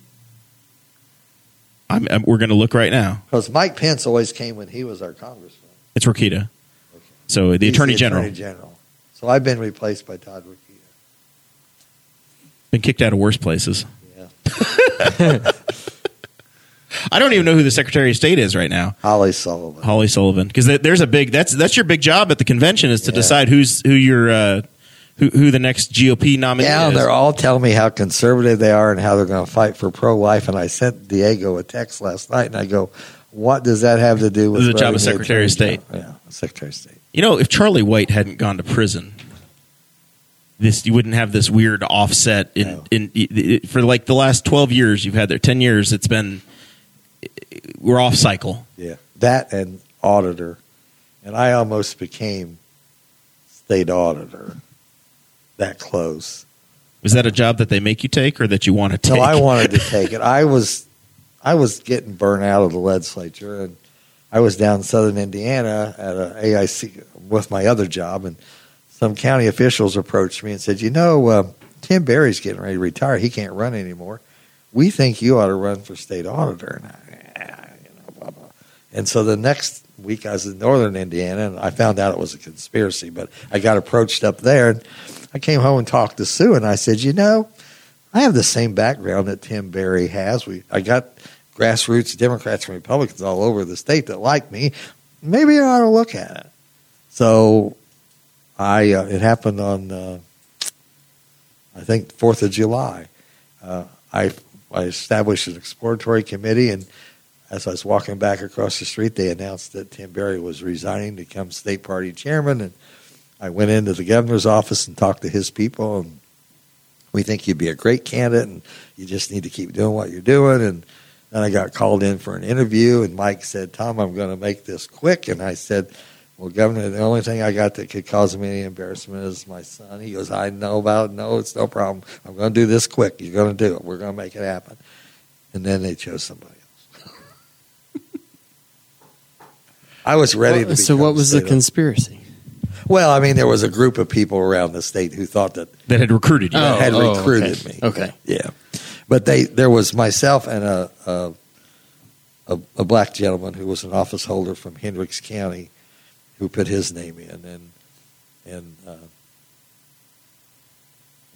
I'm, I'm- we're going to look right now. Because Mike Pence always came when he was our congressman. It's Rokita. So the He's Attorney General Attorney General. So I've been replaced by Todd Rokita. been kicked out of worse places. Yeah. I don't even know who the Secretary of State is right now. Holli Sullivan. Holli Sullivan, because there's a big that's that's your big job at the convention is to Yeah. decide who's who your uh, who who the next GOP nominee Yeah, is. and they're all telling me how conservative they are and how they're going to fight for pro life. And I sent Diego a text last night, and I go, "What does that have to do with The job of Secretary of State. General?" Yeah, Secretary of State. You know, if Charlie White hadn't gone to prison, this you wouldn't have this weird offset in, No. in, i- i- for like the last twelve years you've had there. Ten years, it's been we're off cycle. Yeah, that and auditor, and I almost became state auditor. That close. Was that a job that they make you take, or that you want to take? No, I wanted to take it. I was, I was getting burnt out of the legislature, and I was down in southern Indiana at a AIC with my other job, and some county officials approached me and said, "You know, uh, Tim Berry's getting ready to retire. He can't run anymore. We think you ought to run for state auditor." And, I, you know, blah, blah. And so the next week, I was in northern Indiana, and I found out it was a conspiracy. But I got approached up there, and I came home and talked to Sue, and I said, "You know." I have the same background that Tim Berry has. We I got grassroots Democrats and Republicans all over the state that like me. Maybe I ought to look at it. So I uh, it happened on uh, I think Fourth of July. Uh, I I established an exploratory committee, and as I was walking back across the street, they announced that Tim Berry was resigning to become state party chairman, and I went into the governor's office and talked to his people, and we think you'd be a great candidate, and you just need to keep doing what you're doing. And then I got called in for an interview, and Mike said, "Tom, I'm going to make this quick," and I said. Well, Governor, the only thing I got that could cause me any embarrassment is my son. He goes, I know about it. No, it's no problem. I'm going to do this quick. You're going to do it. We're going to make it happen. And then they chose somebody I was ready to. so, what was the conspiracy? Well, I mean, there was a group of people around the state who thought that That had recruited you. Oh. had recruited okay. me. Okay. Yeah, but they there was myself and a a, a a black gentleman who was an office holder from Hendricks County, who put his name in, and and uh,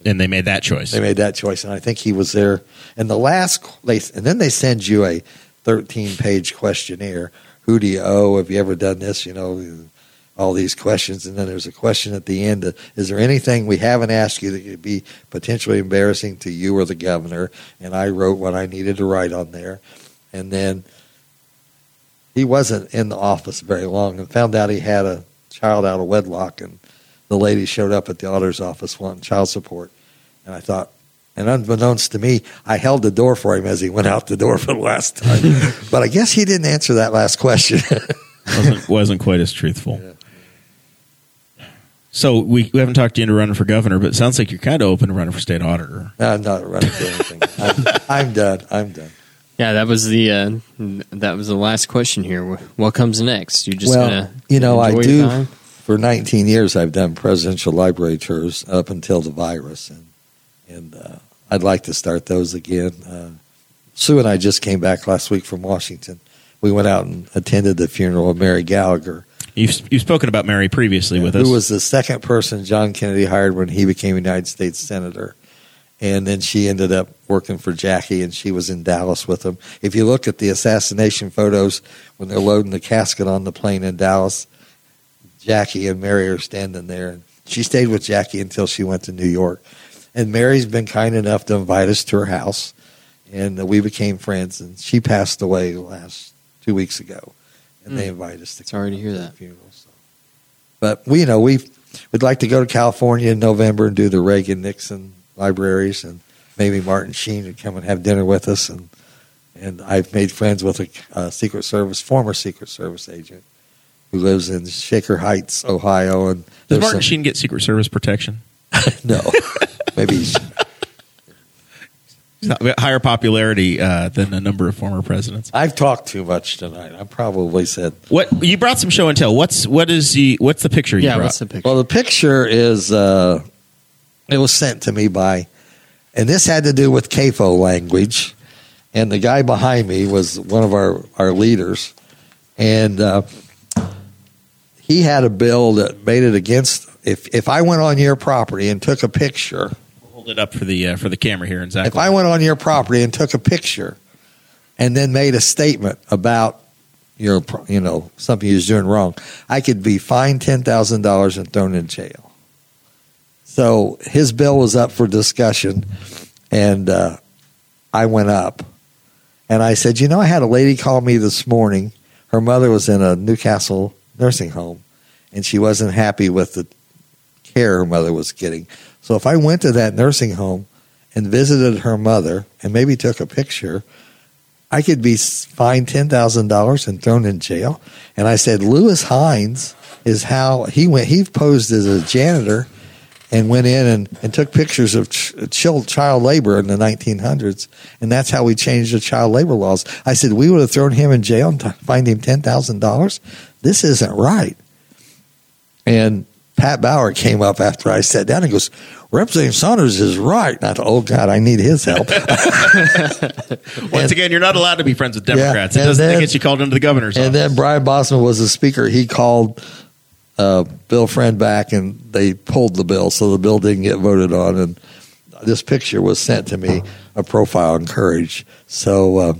and they made that choice. they made that choice, and I think he was there. And the last, they and then they send you a thirteen page questionnaire. Who do you owe? Have you ever done this? You know. All these questions, and then there's a question at the end: Is there anything we haven't asked you that could be potentially embarrassing to you or the governor? And I wrote what I needed to write on there, and then he wasn't in the office very long, and found out he had a child out of wedlock, and the lady showed up at the auditor's office wanting child support, and I thought, and unbeknownst to me, I held the door for him as he went out the door for the last time, but I guess he didn't answer that last question. wasn't, wasn't quite as truthful. Yeah. So we, we haven't talked you into running for governor, but it sounds like you're kind of open to running for state auditor. I'm not running for anything. I'm, I'm done. I'm done. Yeah, that was the uh, that was the last question here. What comes next? You just Well, gonna you know, I do- time? For 19 years, I've done presidential library tours up until the virus, and and uh, I'd like to start those again. Uh, Sue and I just came back last week from Washington. We went out and attended the funeral of Mary Gallagher, You've, you've spoken about Mary previously with us. who was the second person John Kennedy hired when he became United States Senator. And then she ended up working for Jackie, and she was in Dallas with him. If you look at the assassination photos when they're loading the casket on the plane in Dallas, Jackie and Mary are standing there. And she stayed with Jackie until she went to New York. And Mary's been kind enough to invite us to her house, and uh, we became friends. And she passed away last two weeks ago, and they invited us to. Sorry come to hear out that. the funeral. So. But we, you know, we would like to go to California in November and do the Reagan Nixon libraries, and maybe Martin Sheen would come and have dinner with us. And and I've made friends with a uh, Secret Service former Secret Service agent who lives in Shaker Heights, Ohio. And Does Martin some- Sheen get Secret Service protection? no, maybe he's, He's not- higher popularity uh, than a number of former presidents. I've talked too much tonight. I probably said. What you brought some show and tell. What's what is the what's the picture you Yeah, brought? what's the picture? Well, the picture is uh, it was sent to me by, and this had to do with CAFO language, and the guy behind me was one of our our leaders, and uh, he had a bill that made it against if if I went on your property and took a picture. Hold it up for the uh, for the camera here, and Zach. If I went on your property and took a picture, and then made a statement about your, you know, something you was doing wrong, I could be fined ten thousand dollars and thrown in jail. So his bill was up for discussion, and uh, I went up, and I said, you know, I had a lady call me this morning. Her mother was in a Newcastle nursing home, and she wasn't happy with the care her mother was getting. So if I went to that nursing home and visited her mother and maybe took a picture, I could be fined ten thousand dollars and thrown in jail. And I said, Lewis Hines is how he went. He posed as a janitor and went in and, and took pictures of ch- child, child labor in the 1900s, and that's how we changed the child labor laws. I said we would have thrown him in jail and t- fined him ten thousand dollars. This isn't right. And Pat Bauer came up after I sat down and goes, Representative Saunders is right. And I thought, oh God, I need his help. Once again, you're not allowed to be friends with Democrats. and it doesn't then- get you called into the governor's and office. then Brian Bosma was the speaker. He called uh, Bill Friend back, and they pulled the bill, so the bill didn't get voted on. And this picture was sent to me, a profile on courage. So uh,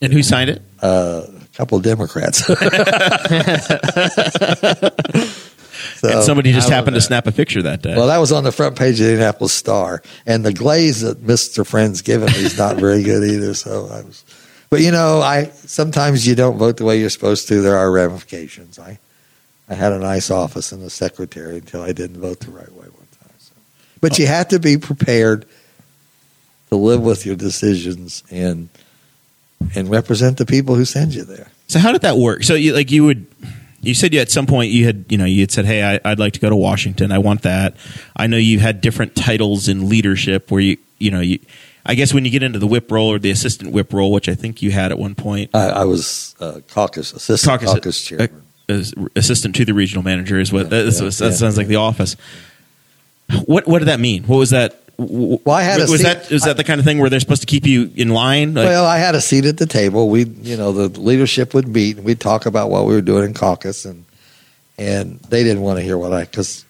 and who signed it? uh, couple of Democrats. So- and somebody just I love happened to snap a picture that day. Well, that was on the front page of the Indianapolis Star, and the glaze that Mister Friend's given me is not very good either. So I was, but you know, I sometimes you don't vote the way you're supposed to. There are ramifications. I, I had a nice office and a secretary until I didn't vote the right way one time. So. But you have to be prepared to live with your decisions and and represent the people who send you there. So how did that work? So you like you would you said you at some point you had you know you had said hey I, I'd like to go to Washington I want that I know you had different titles in leadership where you you know you I guess when you get into the whip role or the assistant whip role which I think you had at one point I, I was uh, caucus assistant caucus, chairman. uh, assistant to the regional manager is what Yeah, that, yeah, that yeah. sounds like the office. What what did that mean? What was that? Well, I had a was seat- that is that the kind of thing where they're supposed to keep you in line? Like, well, I had a seat at the table. We, you know, the leadership would meet and we'd talk about what we were doing in caucus, and and they didn't want to hear what I because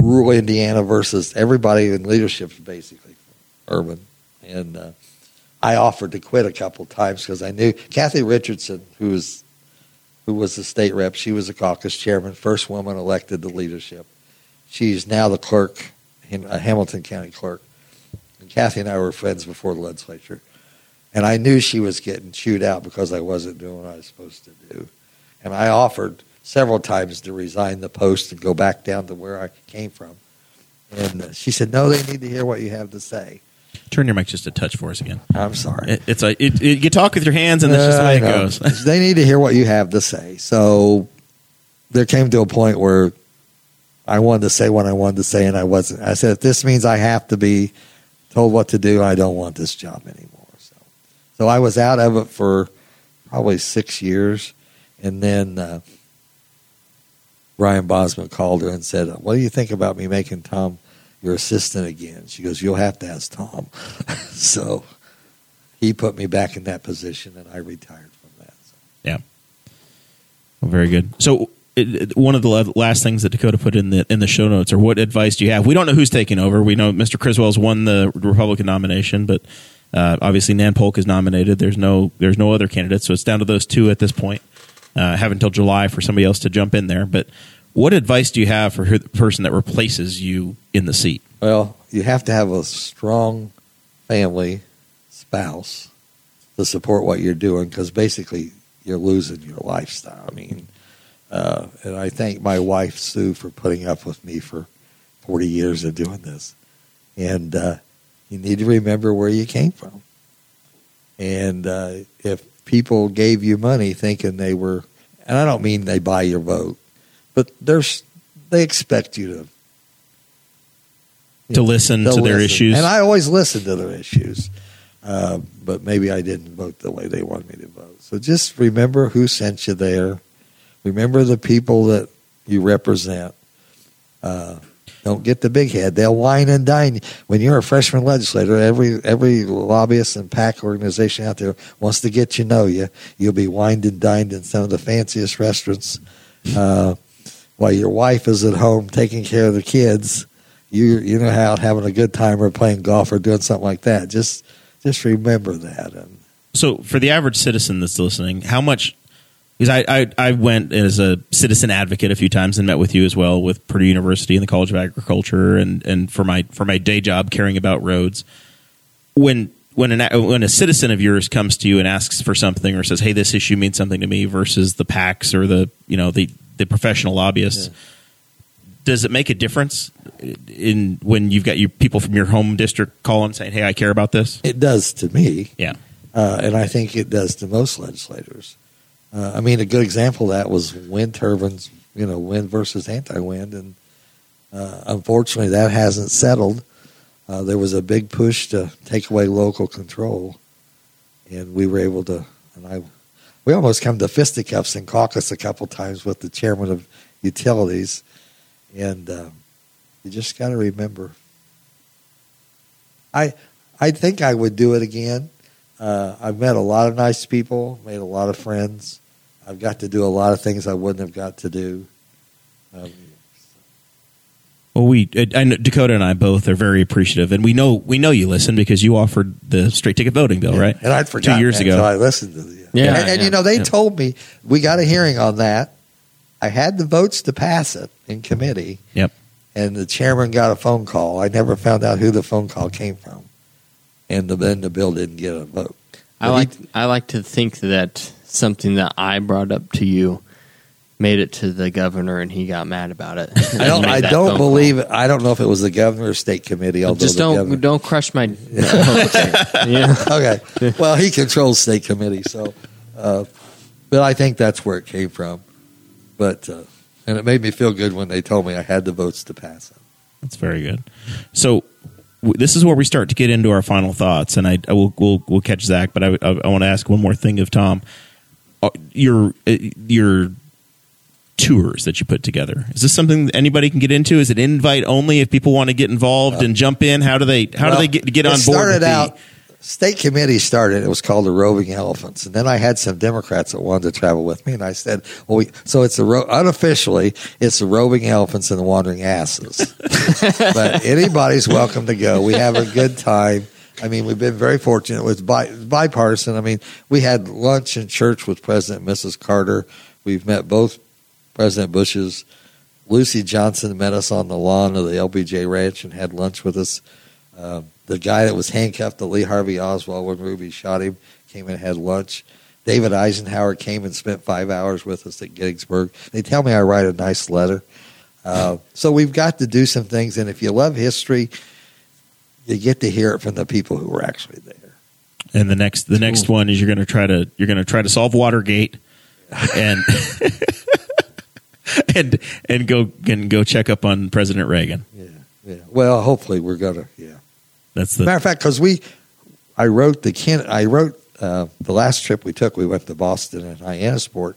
rural Indiana versus everybody in leadership is basically urban, and uh, I offered to quit a couple times because I knew Kathy Richardson, who was who was the state rep, she was a caucus chairman, first woman elected to leadership. She's now the clerk, in uh, Hamilton County clerk. And Kathy and I were friends before the legislature. And I knew she was getting chewed out because I wasn't doing what I was supposed to do. And I offered several times to resign the post and go back down to where I came from. And she said, No, they need to hear what you have to say. turn your mic just a touch for us again. I'm sorry. It, it's a it, it, you talk with your hands and that's just the way it goes. they need to hear what you have to say. So there came to a point where I wanted to say what I wanted to say, and I wasn't. I said, if this means I have to be told what to do, I don't want this job anymore. So, so I was out of it for probably six years, and then uh, Ryan Bosma called her and said, "What do you think about me making Tom your assistant again?" She goes, "You'll have to ask Tom." so he put me back in that position, and I retired from that. So. Yeah. Well, very good. So, it, it- one of the last things that Dakota put in the in the show notes are what advice do you have? We don't know who's taking over. We know Mr. Criswell's won the Republican nomination, but uh, obviously Nan Polk is nominated. There's no there's no other candidates, so it's down to those two at this point. Uh, have until July for somebody else to jump in there. But what advice do you have for the person that replaces you in the seat? Well, you have to have a strong family spouse to support what you're doing because basically you're losing your lifestyle. I mean, uh, and I thank my wife Sue for putting up with me for 40 years of doing this. And uh, you need to remember where you came from. And uh, if people gave you money thinking they were, and I don't mean they buy your vote, but there's they expect you to To listen to their issues. and I always listen to their issues. Uh, but maybe I didn't vote the way they wanted me to vote. So just remember who sent you there. Remember the people that you represent. Uh, don't get the big head. They'll wine and dine. When you're a freshman legislator, every every lobbyist and PAC organization out there wants to get you know you. You'll be wined and dined in some of the fanciest restaurants, uh, while your wife is at home taking care of the kids. You you know how having a good time or playing golf or doing something like that. Just just remember that. And so for the average citizen that's listening, how much? Because I, I I went as a citizen advocate a few times and met with you as well with Purdue University and the College of Agriculture and and for my for my day job caring about roads. When when an when a citizen of yours comes to you and asks for something or says, "Hey, this issue means something to me," versus the PACs or the you know the the professional lobbyists. Does it make a difference in when you've got your people from your home district calling saying, "Hey, I care about this"? it does to me. Yeah. uh, and I think it does to most legislators. Uh, I mean, a good example of that was wind turbines, you know, wind versus anti-wind, and uh, unfortunately, that hasn't settled. Uh, there was a big push to take away local control, and we were able to. And I, we almost come to fisticuffs in caucus a couple times with the chairman of utilities, and uh, you just got to remember. I I think I would do it again. Uh, I've met a lot of nice people, made a lot of friends. I've got to do a lot of things I wouldn't have got to do. Um, Well, we I know Dakota and I both are very appreciative, and we know we know you listen because you offered the straight ticket voting bill, right? And I'd forgotten two years ago. I listened to the Yeah, and, and yeah, you know they yeah. told me we got a hearing on that. I had the votes to pass it in committee, Yep. and the chairman got a phone call. I never found out who the phone call came from, and the, then the bill didn't get a vote. I like I like to think that something that I brought up to you made it to the governor and he got mad about it. I don't. I don't believe it. I don't know if it was the governor or state committee. Although Just don't governor- don't crush my hopes here. Yeah. okay. Well, he controls state committee, so. Uh, but I think that's where it came from. But uh, and it made me feel good when they told me I had the votes to pass it. That's very good. So w- this is where we start to get into our final thoughts, and I, I will we'll, we'll catch Zach, but I, I, I want to ask one more thing of Tom. Uh, Your uh, your tours that you put together is this something that anybody can get into? Is it invite only if people want to get involved and jump in? How do they how do they get get on board? Started with the- out. State committee started. It was called the Roving Elephants, and then I had some Democrats that wanted to travel with me, and I said, "Well, we, so it's a ro- unofficially it's the Roving Elephants and the Wandering Asses, but anybody's welcome to go. We have a good time. I mean, we've been very fortunate. It was bi- bipartisan. I mean, we had lunch in church with President and Mrs. Carter. We've met both President Bush's. Luci Johnson met us on the lawn of the LBJ Ranch and had lunch with us. Um, the guy that was handcuffed to Lee Harvey Oswald when Ruby shot him came and had lunch. David Eisenhower came and spent five hours with us at Gettysburg. They tell me I write a nice letter. Uh, so we've got to do some things, and if you love history, you get to hear it from the people who were actually there. And the next the next one is you're going to try to you're going to try to solve Watergate, and and and go and go check up on President Reagan. Yeah, yeah. Well, hopefully we're gonna. Yeah. That's the Matter of fact, because we, I wrote the Ken, I wrote uh, the last trip we took. We went to Boston and Hyannisport,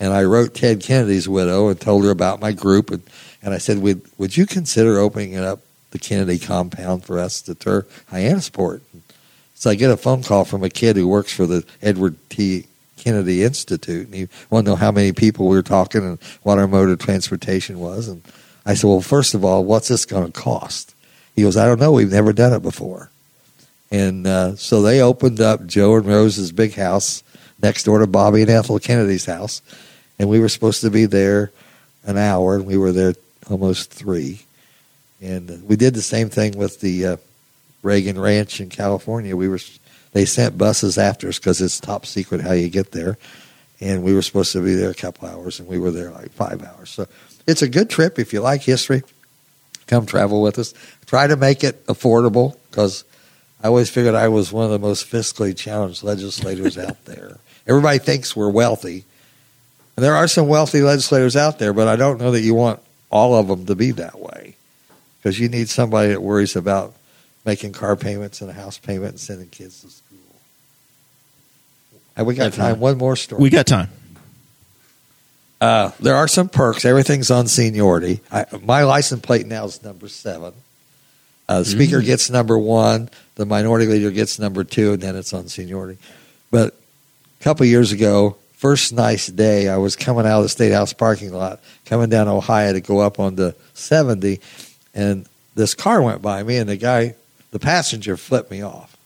and I wrote Ted Kennedy's widow and told her about my group, and, and I said, would would you consider opening it up the Kennedy compound for us to tour Hyannisport? So I get a phone call from a kid who works for the Edward T. Kennedy Institute, and he wanted to know how many people we were talking and what our mode of transportation was. And I said, well, first of all, what's this going to cost? He goes, I don't know. We've never done it before. And uh, so they opened up Joe and Rose's big house next door to Bobby and Ethel Kennedy's house. And we were supposed to be there an hour, and we were there almost three. And we did the same thing with the uh, Reagan Ranch in California. We were they sent buses after us because it's top secret how you get there, and we were supposed to be there a couple hours, and we were there like five hours. So it's a good trip if you like history. Come travel with us. Try to make it affordable because I always figured I was one of the most fiscally challenged legislators out there. Everybody thinks we're wealthy. And there are some wealthy legislators out there, but I don't know that you want all of them to be that way because you need somebody that worries about making car payments and a house payment and sending kids to school. Have we got Definitely. time? One more story. we got time. Uh, there are some perks. Everything's on seniority. I, my license plate now is number seven. Uh, the speaker gets number one. The minority leader gets number two, and then it's on seniority. But a couple years ago, first nice day, I was coming out of the State House parking lot, coming down Ohio to go up on the 70, and this car went by me, and the guy, the passenger, flipped me off.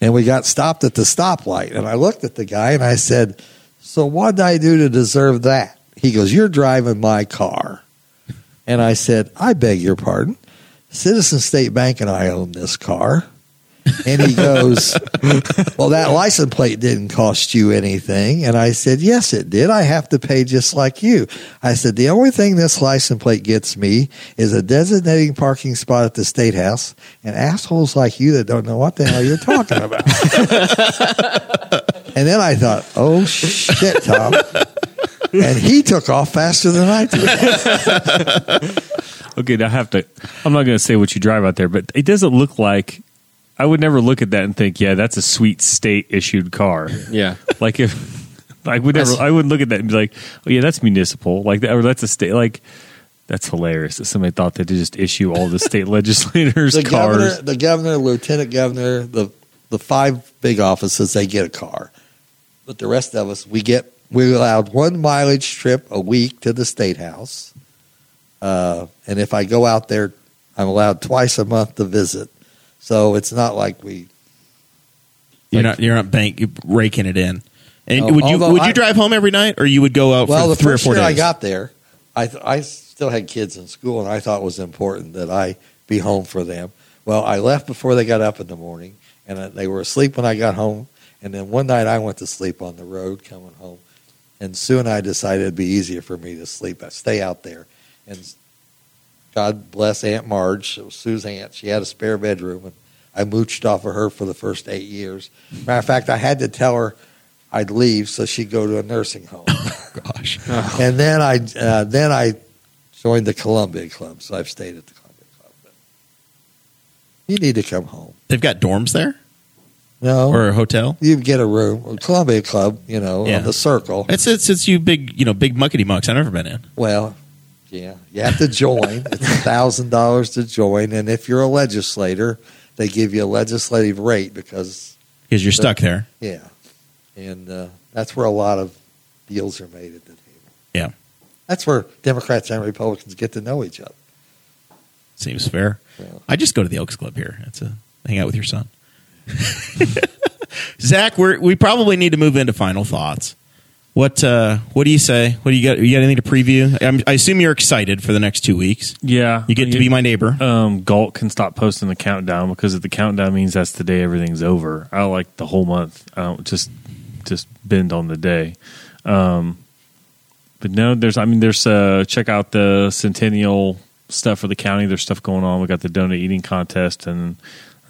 And we got stopped at the stoplight, and I looked at the guy and I said, so what did I do to deserve that? He goes, You're driving my car. And I said, I beg your pardon. Citizen State Bank and I own this car. And he goes, Well, that license plate didn't cost you anything. And I said, Yes, it did. I have to pay just like you. I said, The only thing this license plate gets me is a designating parking spot at the State House and assholes like you that don't know what the hell you're talking about. and then I thought, Oh, shit, Tom. And he took off faster than I did. Okay, now I have to. I'm not going to say what you drive out there, but it doesn't look like. I would never look at that and think, yeah, that's a sweet state issued car. Yeah. Like if I would never, I would look at that and be like, oh yeah, that's municipal. Like that, or that's a state. Like that's hilarious that somebody thought that to just issue all the state legislators the cars. governor, the governor, lieutenant governor, the the five big offices, they get a car. But the rest of us, we get we're allowed one mileage trip a week to the state house. Uh, and if I go out there, I'm allowed twice a month to visit. So it's not like we You're not you're not bank raking it in. And No, would you would you I- drive home every night, or you would go out Well, for the three or first four year days? I got there, I th- I still had kids in school, and I thought it was important that I be home for them. Well, I left before they got up in the morning, and they were asleep when I got home. And then one night I went to sleep on the road coming home, and Sue and I decided it'd be easier for me to sleep, uh, stay out there. And God bless Aunt Marge, it was Sue's aunt. She had a spare bedroom, and I mooched off of her for the first eight years. Matter of fact, I had to tell her I'd leave so she'd go to a nursing home. Gosh, and then I uh, then I joined the Columbia Club, so I've stayed at the Columbia Club. But you need to come home. they've got dorms there No, or a hotel. you get a room. Columbia Club, you know, Yeah. on the circle. It's it's it's you big you know big muckety mucks. I've never been in. Well, yeah, you have to join. it's a thousand dollars to join, and if you're a legislator, they give you a legislative rate because because you're stuck there. yeah, and uh, that's where a lot of deals are made at the table. Yeah. that's where Democrats and Republicans get to know each other. Seems fair. Yeah. I just go to the Elks Club here. It's a hang out with your son. Zach, we're, we probably need to move into final thoughts. What uh, what do you say? What do you got? You got anything to preview? I'm, I assume you're excited for the next two weeks. Yeah, You get to be my neighbor. um, Galt can stop posting the countdown because if the countdown means that's the day everything's over. I like the whole month. I don't just just bend on the day. Um, but no, there's. I mean, there's. Uh, check out the centennial stuff for the county. There's stuff going on. We got the donut eating contest, and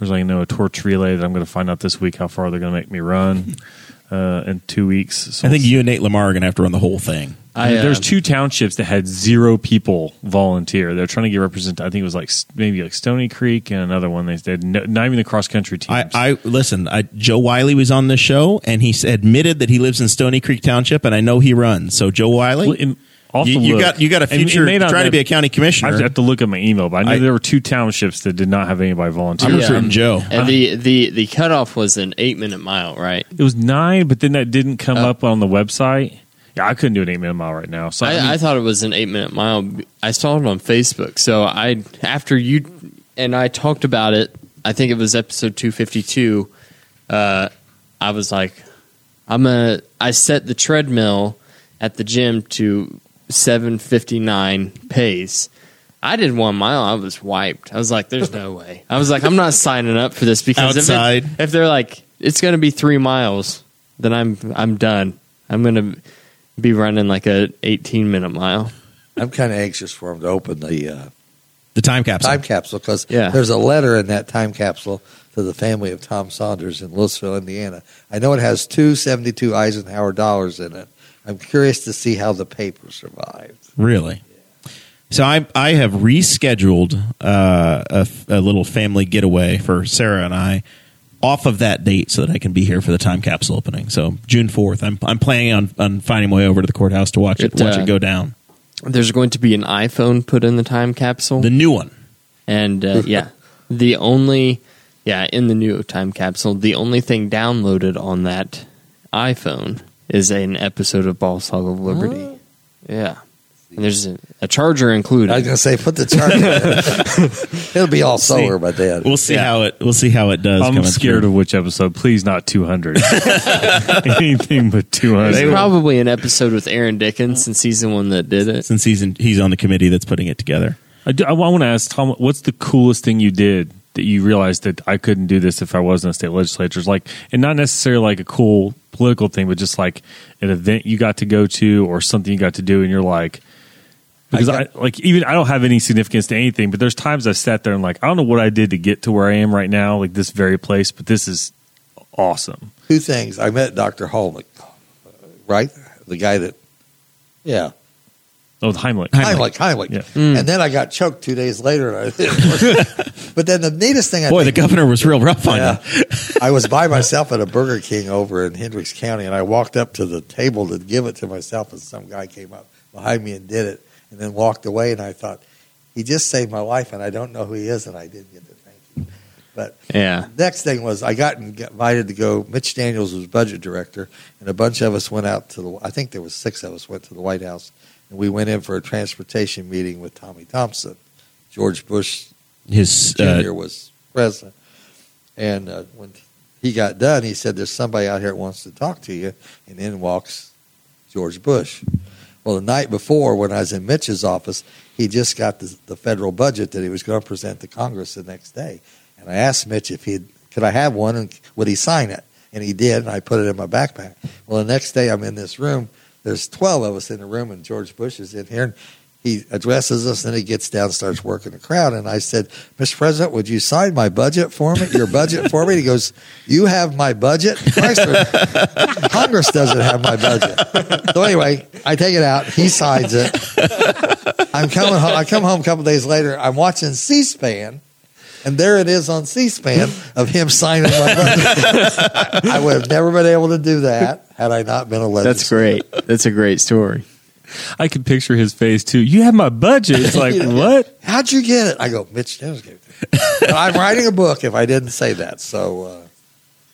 there's like you know a torch relay that I'm going to find out this week how far they're going to make me run uh, in two weeks. So I think you and Nate Lamar are going to have to run the whole thing. I, uh, there's two townships that had zero people volunteer. They're trying to get represent. I think it was like maybe like Stony Creek and another one. They said no, not even the cross country teams. I, I listen. I, Joe Wiley was on this show, and he admitted that he lives in Stony Creek Township, and I know he runs. So Joe Wiley, Well, in- I'll you, you got you got a And it future may not trying to be a county commissioner. I have to look at my email, but I knew I- there were two townships that did not have anybody volunteer. I'm Yeah. recruiting Joe. And the, the, the cutoff was an eight minute mile, right? It was nine, but then that didn't come Oh. up on the website. Yeah, I couldn't do an eight minute mile right now. So I, I, mean, I thought it was an eight minute mile. I saw it on Facebook. So I after you and I talked about it. I think it was episode two fifty two. Uh, I was like, I'm a. I set the treadmill at the gym to seven fifty nine pace. I did one mile. I was wiped. I was like, "There's no way." I was like, "I'm not signing up for this because Outside. if, it, if they're like, it's going to be three miles, then I'm I'm done. I'm going to be running like a 18 minute mile. I'm kind of anxious for them to open the uh, the time capsule. time capsule because Yeah. there's a letter in that time capsule to the family of Tom Saunders in Lewisville, Indiana. I know it has two 72 Eisenhower dollars in it. I'm curious to see how the paper survived. Really? So I I have rescheduled uh, a, f- a little family getaway for Sarah and I off of that date so that I can be here for the time capsule opening. So June fourth. I'm I'm planning on, on finding my way over to the courthouse to watch it, It, watch uh, it go down. There's going to be an iPhone put in the time capsule. The new one. and uh, yeah, the only, yeah, in the new time capsule, the only thing downloaded on that iPhone is an episode of Boss Hog of Liberty. Yeah. And there's a, a charger included. I was going to say, put the charger in. It'll be all solar by then. We'll see Yeah. how it we'll see how it does. I'm coming scared through. of which episode. Please, not 200. Anything but 200. There's probably an episode with Aaron Dickens since he's the one that did it. since he's he's on the committee that's putting it together. I, do, I want to ask Tom, what's the coolest thing you did that you realized that I couldn't do this if I wasn't a state legislature? Like, and not necessarily like a cool political thing, but just like an event you got to go to or something you got to do, and you're like, because I, got- like even I don't have any significance to anything, but there's times I sat there and like I don't know what I did to get to where I am right now, like this very place, but this is awesome. Two things. I met Dr. Holmick, right? The guy that, yeah. Oh, the Heimlich. Heimlich, Heimlich. Yeah. Mm. And then I got choked two days later. But then the neatest thing I Boy, the governor was real rough on yeah, you. I was by myself at a Burger King over in Hendricks County, and I walked up to the table to give it to myself, and some guy came up behind me and did it, and then walked away. And I thought, he just saved my life, and I don't know who he is, and I didn't get to thank you. But Yeah. next thing was I got invited to go. Mitch Daniels was budget director, and a bunch of us went out to the. I think there was six of us went to the White House, and we went in for a transportation meeting with Tommy Thompson. George Bush His Jr. uh, was president, and uh, when he got done, he said, "There's somebody out here that wants to talk to you," and in walks George Bush. Well, the night before, when I was in Mitch's office, he just got the, the federal budget that he was going to present to Congress the next day, and I asked Mitch if he could I have one and would he sign it, and he did, and I put it in my backpack. Well, the next day I'm in this room. There's 12 of us in the room, and George Bush is in here. And he addresses us, and he gets down and starts working the crowd. And I said, Mr. President, would you sign my budget for me, your budget for me? He goes, You have my budget? Congress doesn't have my budget. So anyway, I take it out. He signs it. I'm coming home. I come home a couple days later. I'm watching C-SPAN, and there it is on C-SPAN of him signing my budget. I would have never been able to do that had I not been a legislator. That's great. That's a great story. I can picture his face too. You have my budget. It's like Yeah. what? How'd you get it? I go, Mitch Jones gave it to me. I'm writing a book if I didn't say that. So, uh,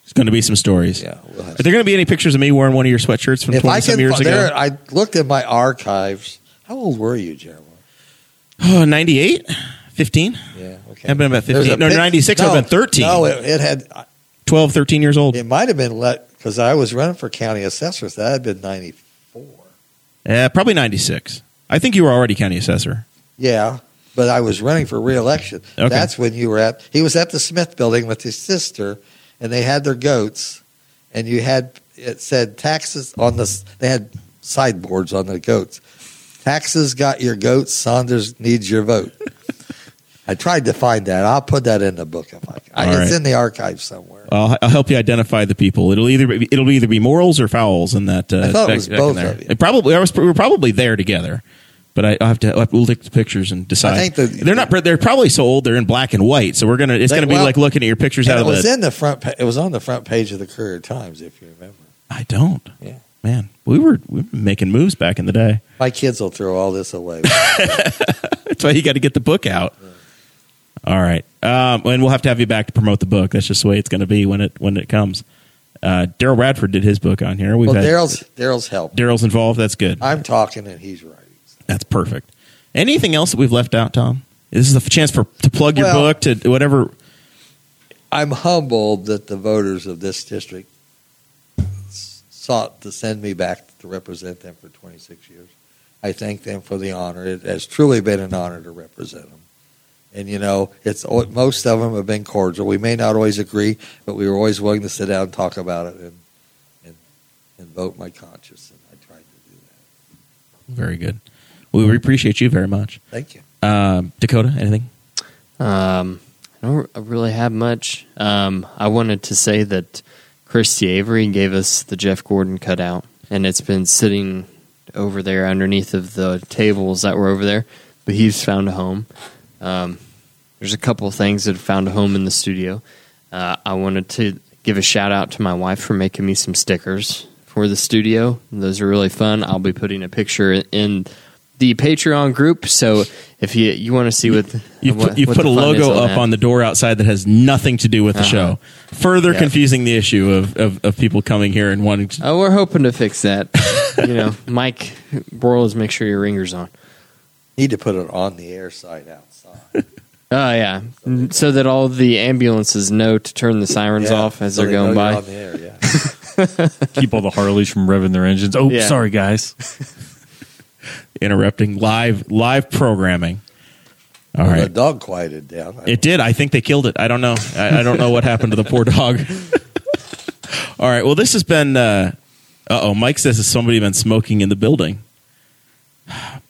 There's going to be some stories. yeah, we'll Are there going to be any pictures of me wearing one of your sweatshirts from If 20 I some can, years ago? there, I looked at my archives. How old were you, Jeremiah? Oh, 98? 15? Yeah, okay. I've been about 15. No, pic- 96, I've been 13. No, it, it had. Uh, 12, 13 years old. It might have been let because I was running for county assessor. So that had been ninety four. Yeah, probably 96. I think you were already county assessor. Yeah, but I was running for reelection. Okay. That's when you were at. He was at the Smith Building with his sister, and they had their goats, and you had it said taxes on the. They had sideboards on the goats. Taxes got your goats. Saunders needs your vote. I tried to find that. I'll put that in the book if I can. All it's right. in the archive somewhere. I'll, I'll help you identify the people. It'll either be, it'll either be Morrells or fouls in that. Uh, I thought it was both there. of you. It probably I was, we were probably there together, but I, I'll have to I'll to look the pictures and decide. I think the- they're not. They're probably so old. They're in black and white. So we're gonna. It's They- gonna be well, like looking at your pictures out it of was the. in the front. It was on the front page of the Courier Times, if you remember. I don't. Yeah. Man, we were we were making moves back in the day. My kids will throw all this away. That's why you got to get the book out. All right, um, and we'll have to have you back to promote the book. That's just the way it's going to be when it when it comes. Uh, Daryl Radford did his book on here. We've well, Daryl's Daryl's helped. Daryl's involved. That's good. I'm talking and he's writing. That's perfect. Anything else that we've left out, Tom? This is a chance for to plug your Well- book to whatever. I'm humbled that the voters of this district sought to send me back to represent them for 26 years. I thank them for the honor. It has truly been an honor to represent them. And you know, it's most of them have been cordial. We may not always agree, but we were always willing to sit down and talk about it and and, and vote my conscience. And I tried to do that. Very good. We appreciate you very much, Thank you. um, Dakota. Anything? Um, I don't really have much. Um, I wanted to say that Christy Avery gave us the Jeff Gordon cutout, and it's been sitting over there underneath of the tables that were over there. But he's found a home. Um, there's a couple of things that have found a home in the studio. Uh, I wanted to give a shout out to my wife for making me some stickers for the studio. Those are really fun. I'll be putting a picture in the Patreon group. So if you you want to see what You've what- put, you've what put a the fun logo on up that. on the door outside that has nothing to do with the Uh-huh. show, further Yeah. confusing the issue of, of, of people coming here and wanting to. Oh, we're hoping to fix that. you know, Mike Borles, make sure your ringer's on. Need to put it on the air side outside. Oh yeah, so that all the ambulances know to turn the sirens Yeah, off as so they're they know going you're by. On the air, yeah. Keep all the Harleys from revving their engines. Oh, Yeah. sorry guys. interrupting live live programming. All Well, The right, dog quieted down. it did. I think they killed it. I don't know. I, I don't know what happened to the poor dog. All right. Well, this has been. Uh oh. Mike says has somebody been smoking in the building?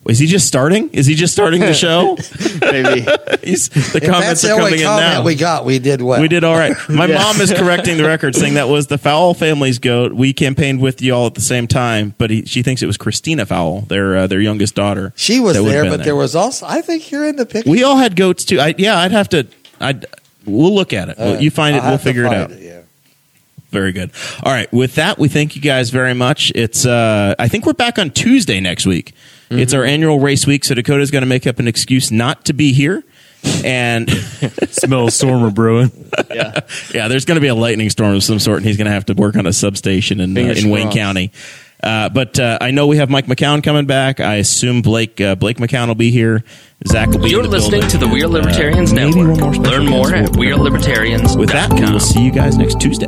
Is he just starting? Is he just starting the show? Maybe He's, the If that's comments the are only coming in comment now. we got. We did well. We did all right. My mom is correcting the record, saying that was the Fowl family's goat. We campaigned with y'all at the same time, but he, she thinks it was Christina Fowl, their uh, their youngest daughter. She was that there, but there was also. I think you're in the picture. We all had goats too. I, yeah, I'd have to. I'd. We'll look at it. Uh, you find it. I'll We'll figure it find out. yeah. Very good. All right. With that, we thank you guys very much. It's. uh I think we're back on Tuesday next week. It's our annual race week, so Dakota's going to make up an excuse not to be here. And Smell a storm of brewing. yeah. yeah, there's going to be a lightning storm of some sort, and he's going to have to work on a substation in, uh, in Wayne crossed. County. Uh, but uh, I know we have Mike McCown coming back. I assume Blake uh, Blake McCown will be here. Zach will be. You're in the listening building. to the We Are Libertarians Uh, Network. more Learn more at We'll- WeareLibertarians.com. With that, we will see you guys next Tuesday.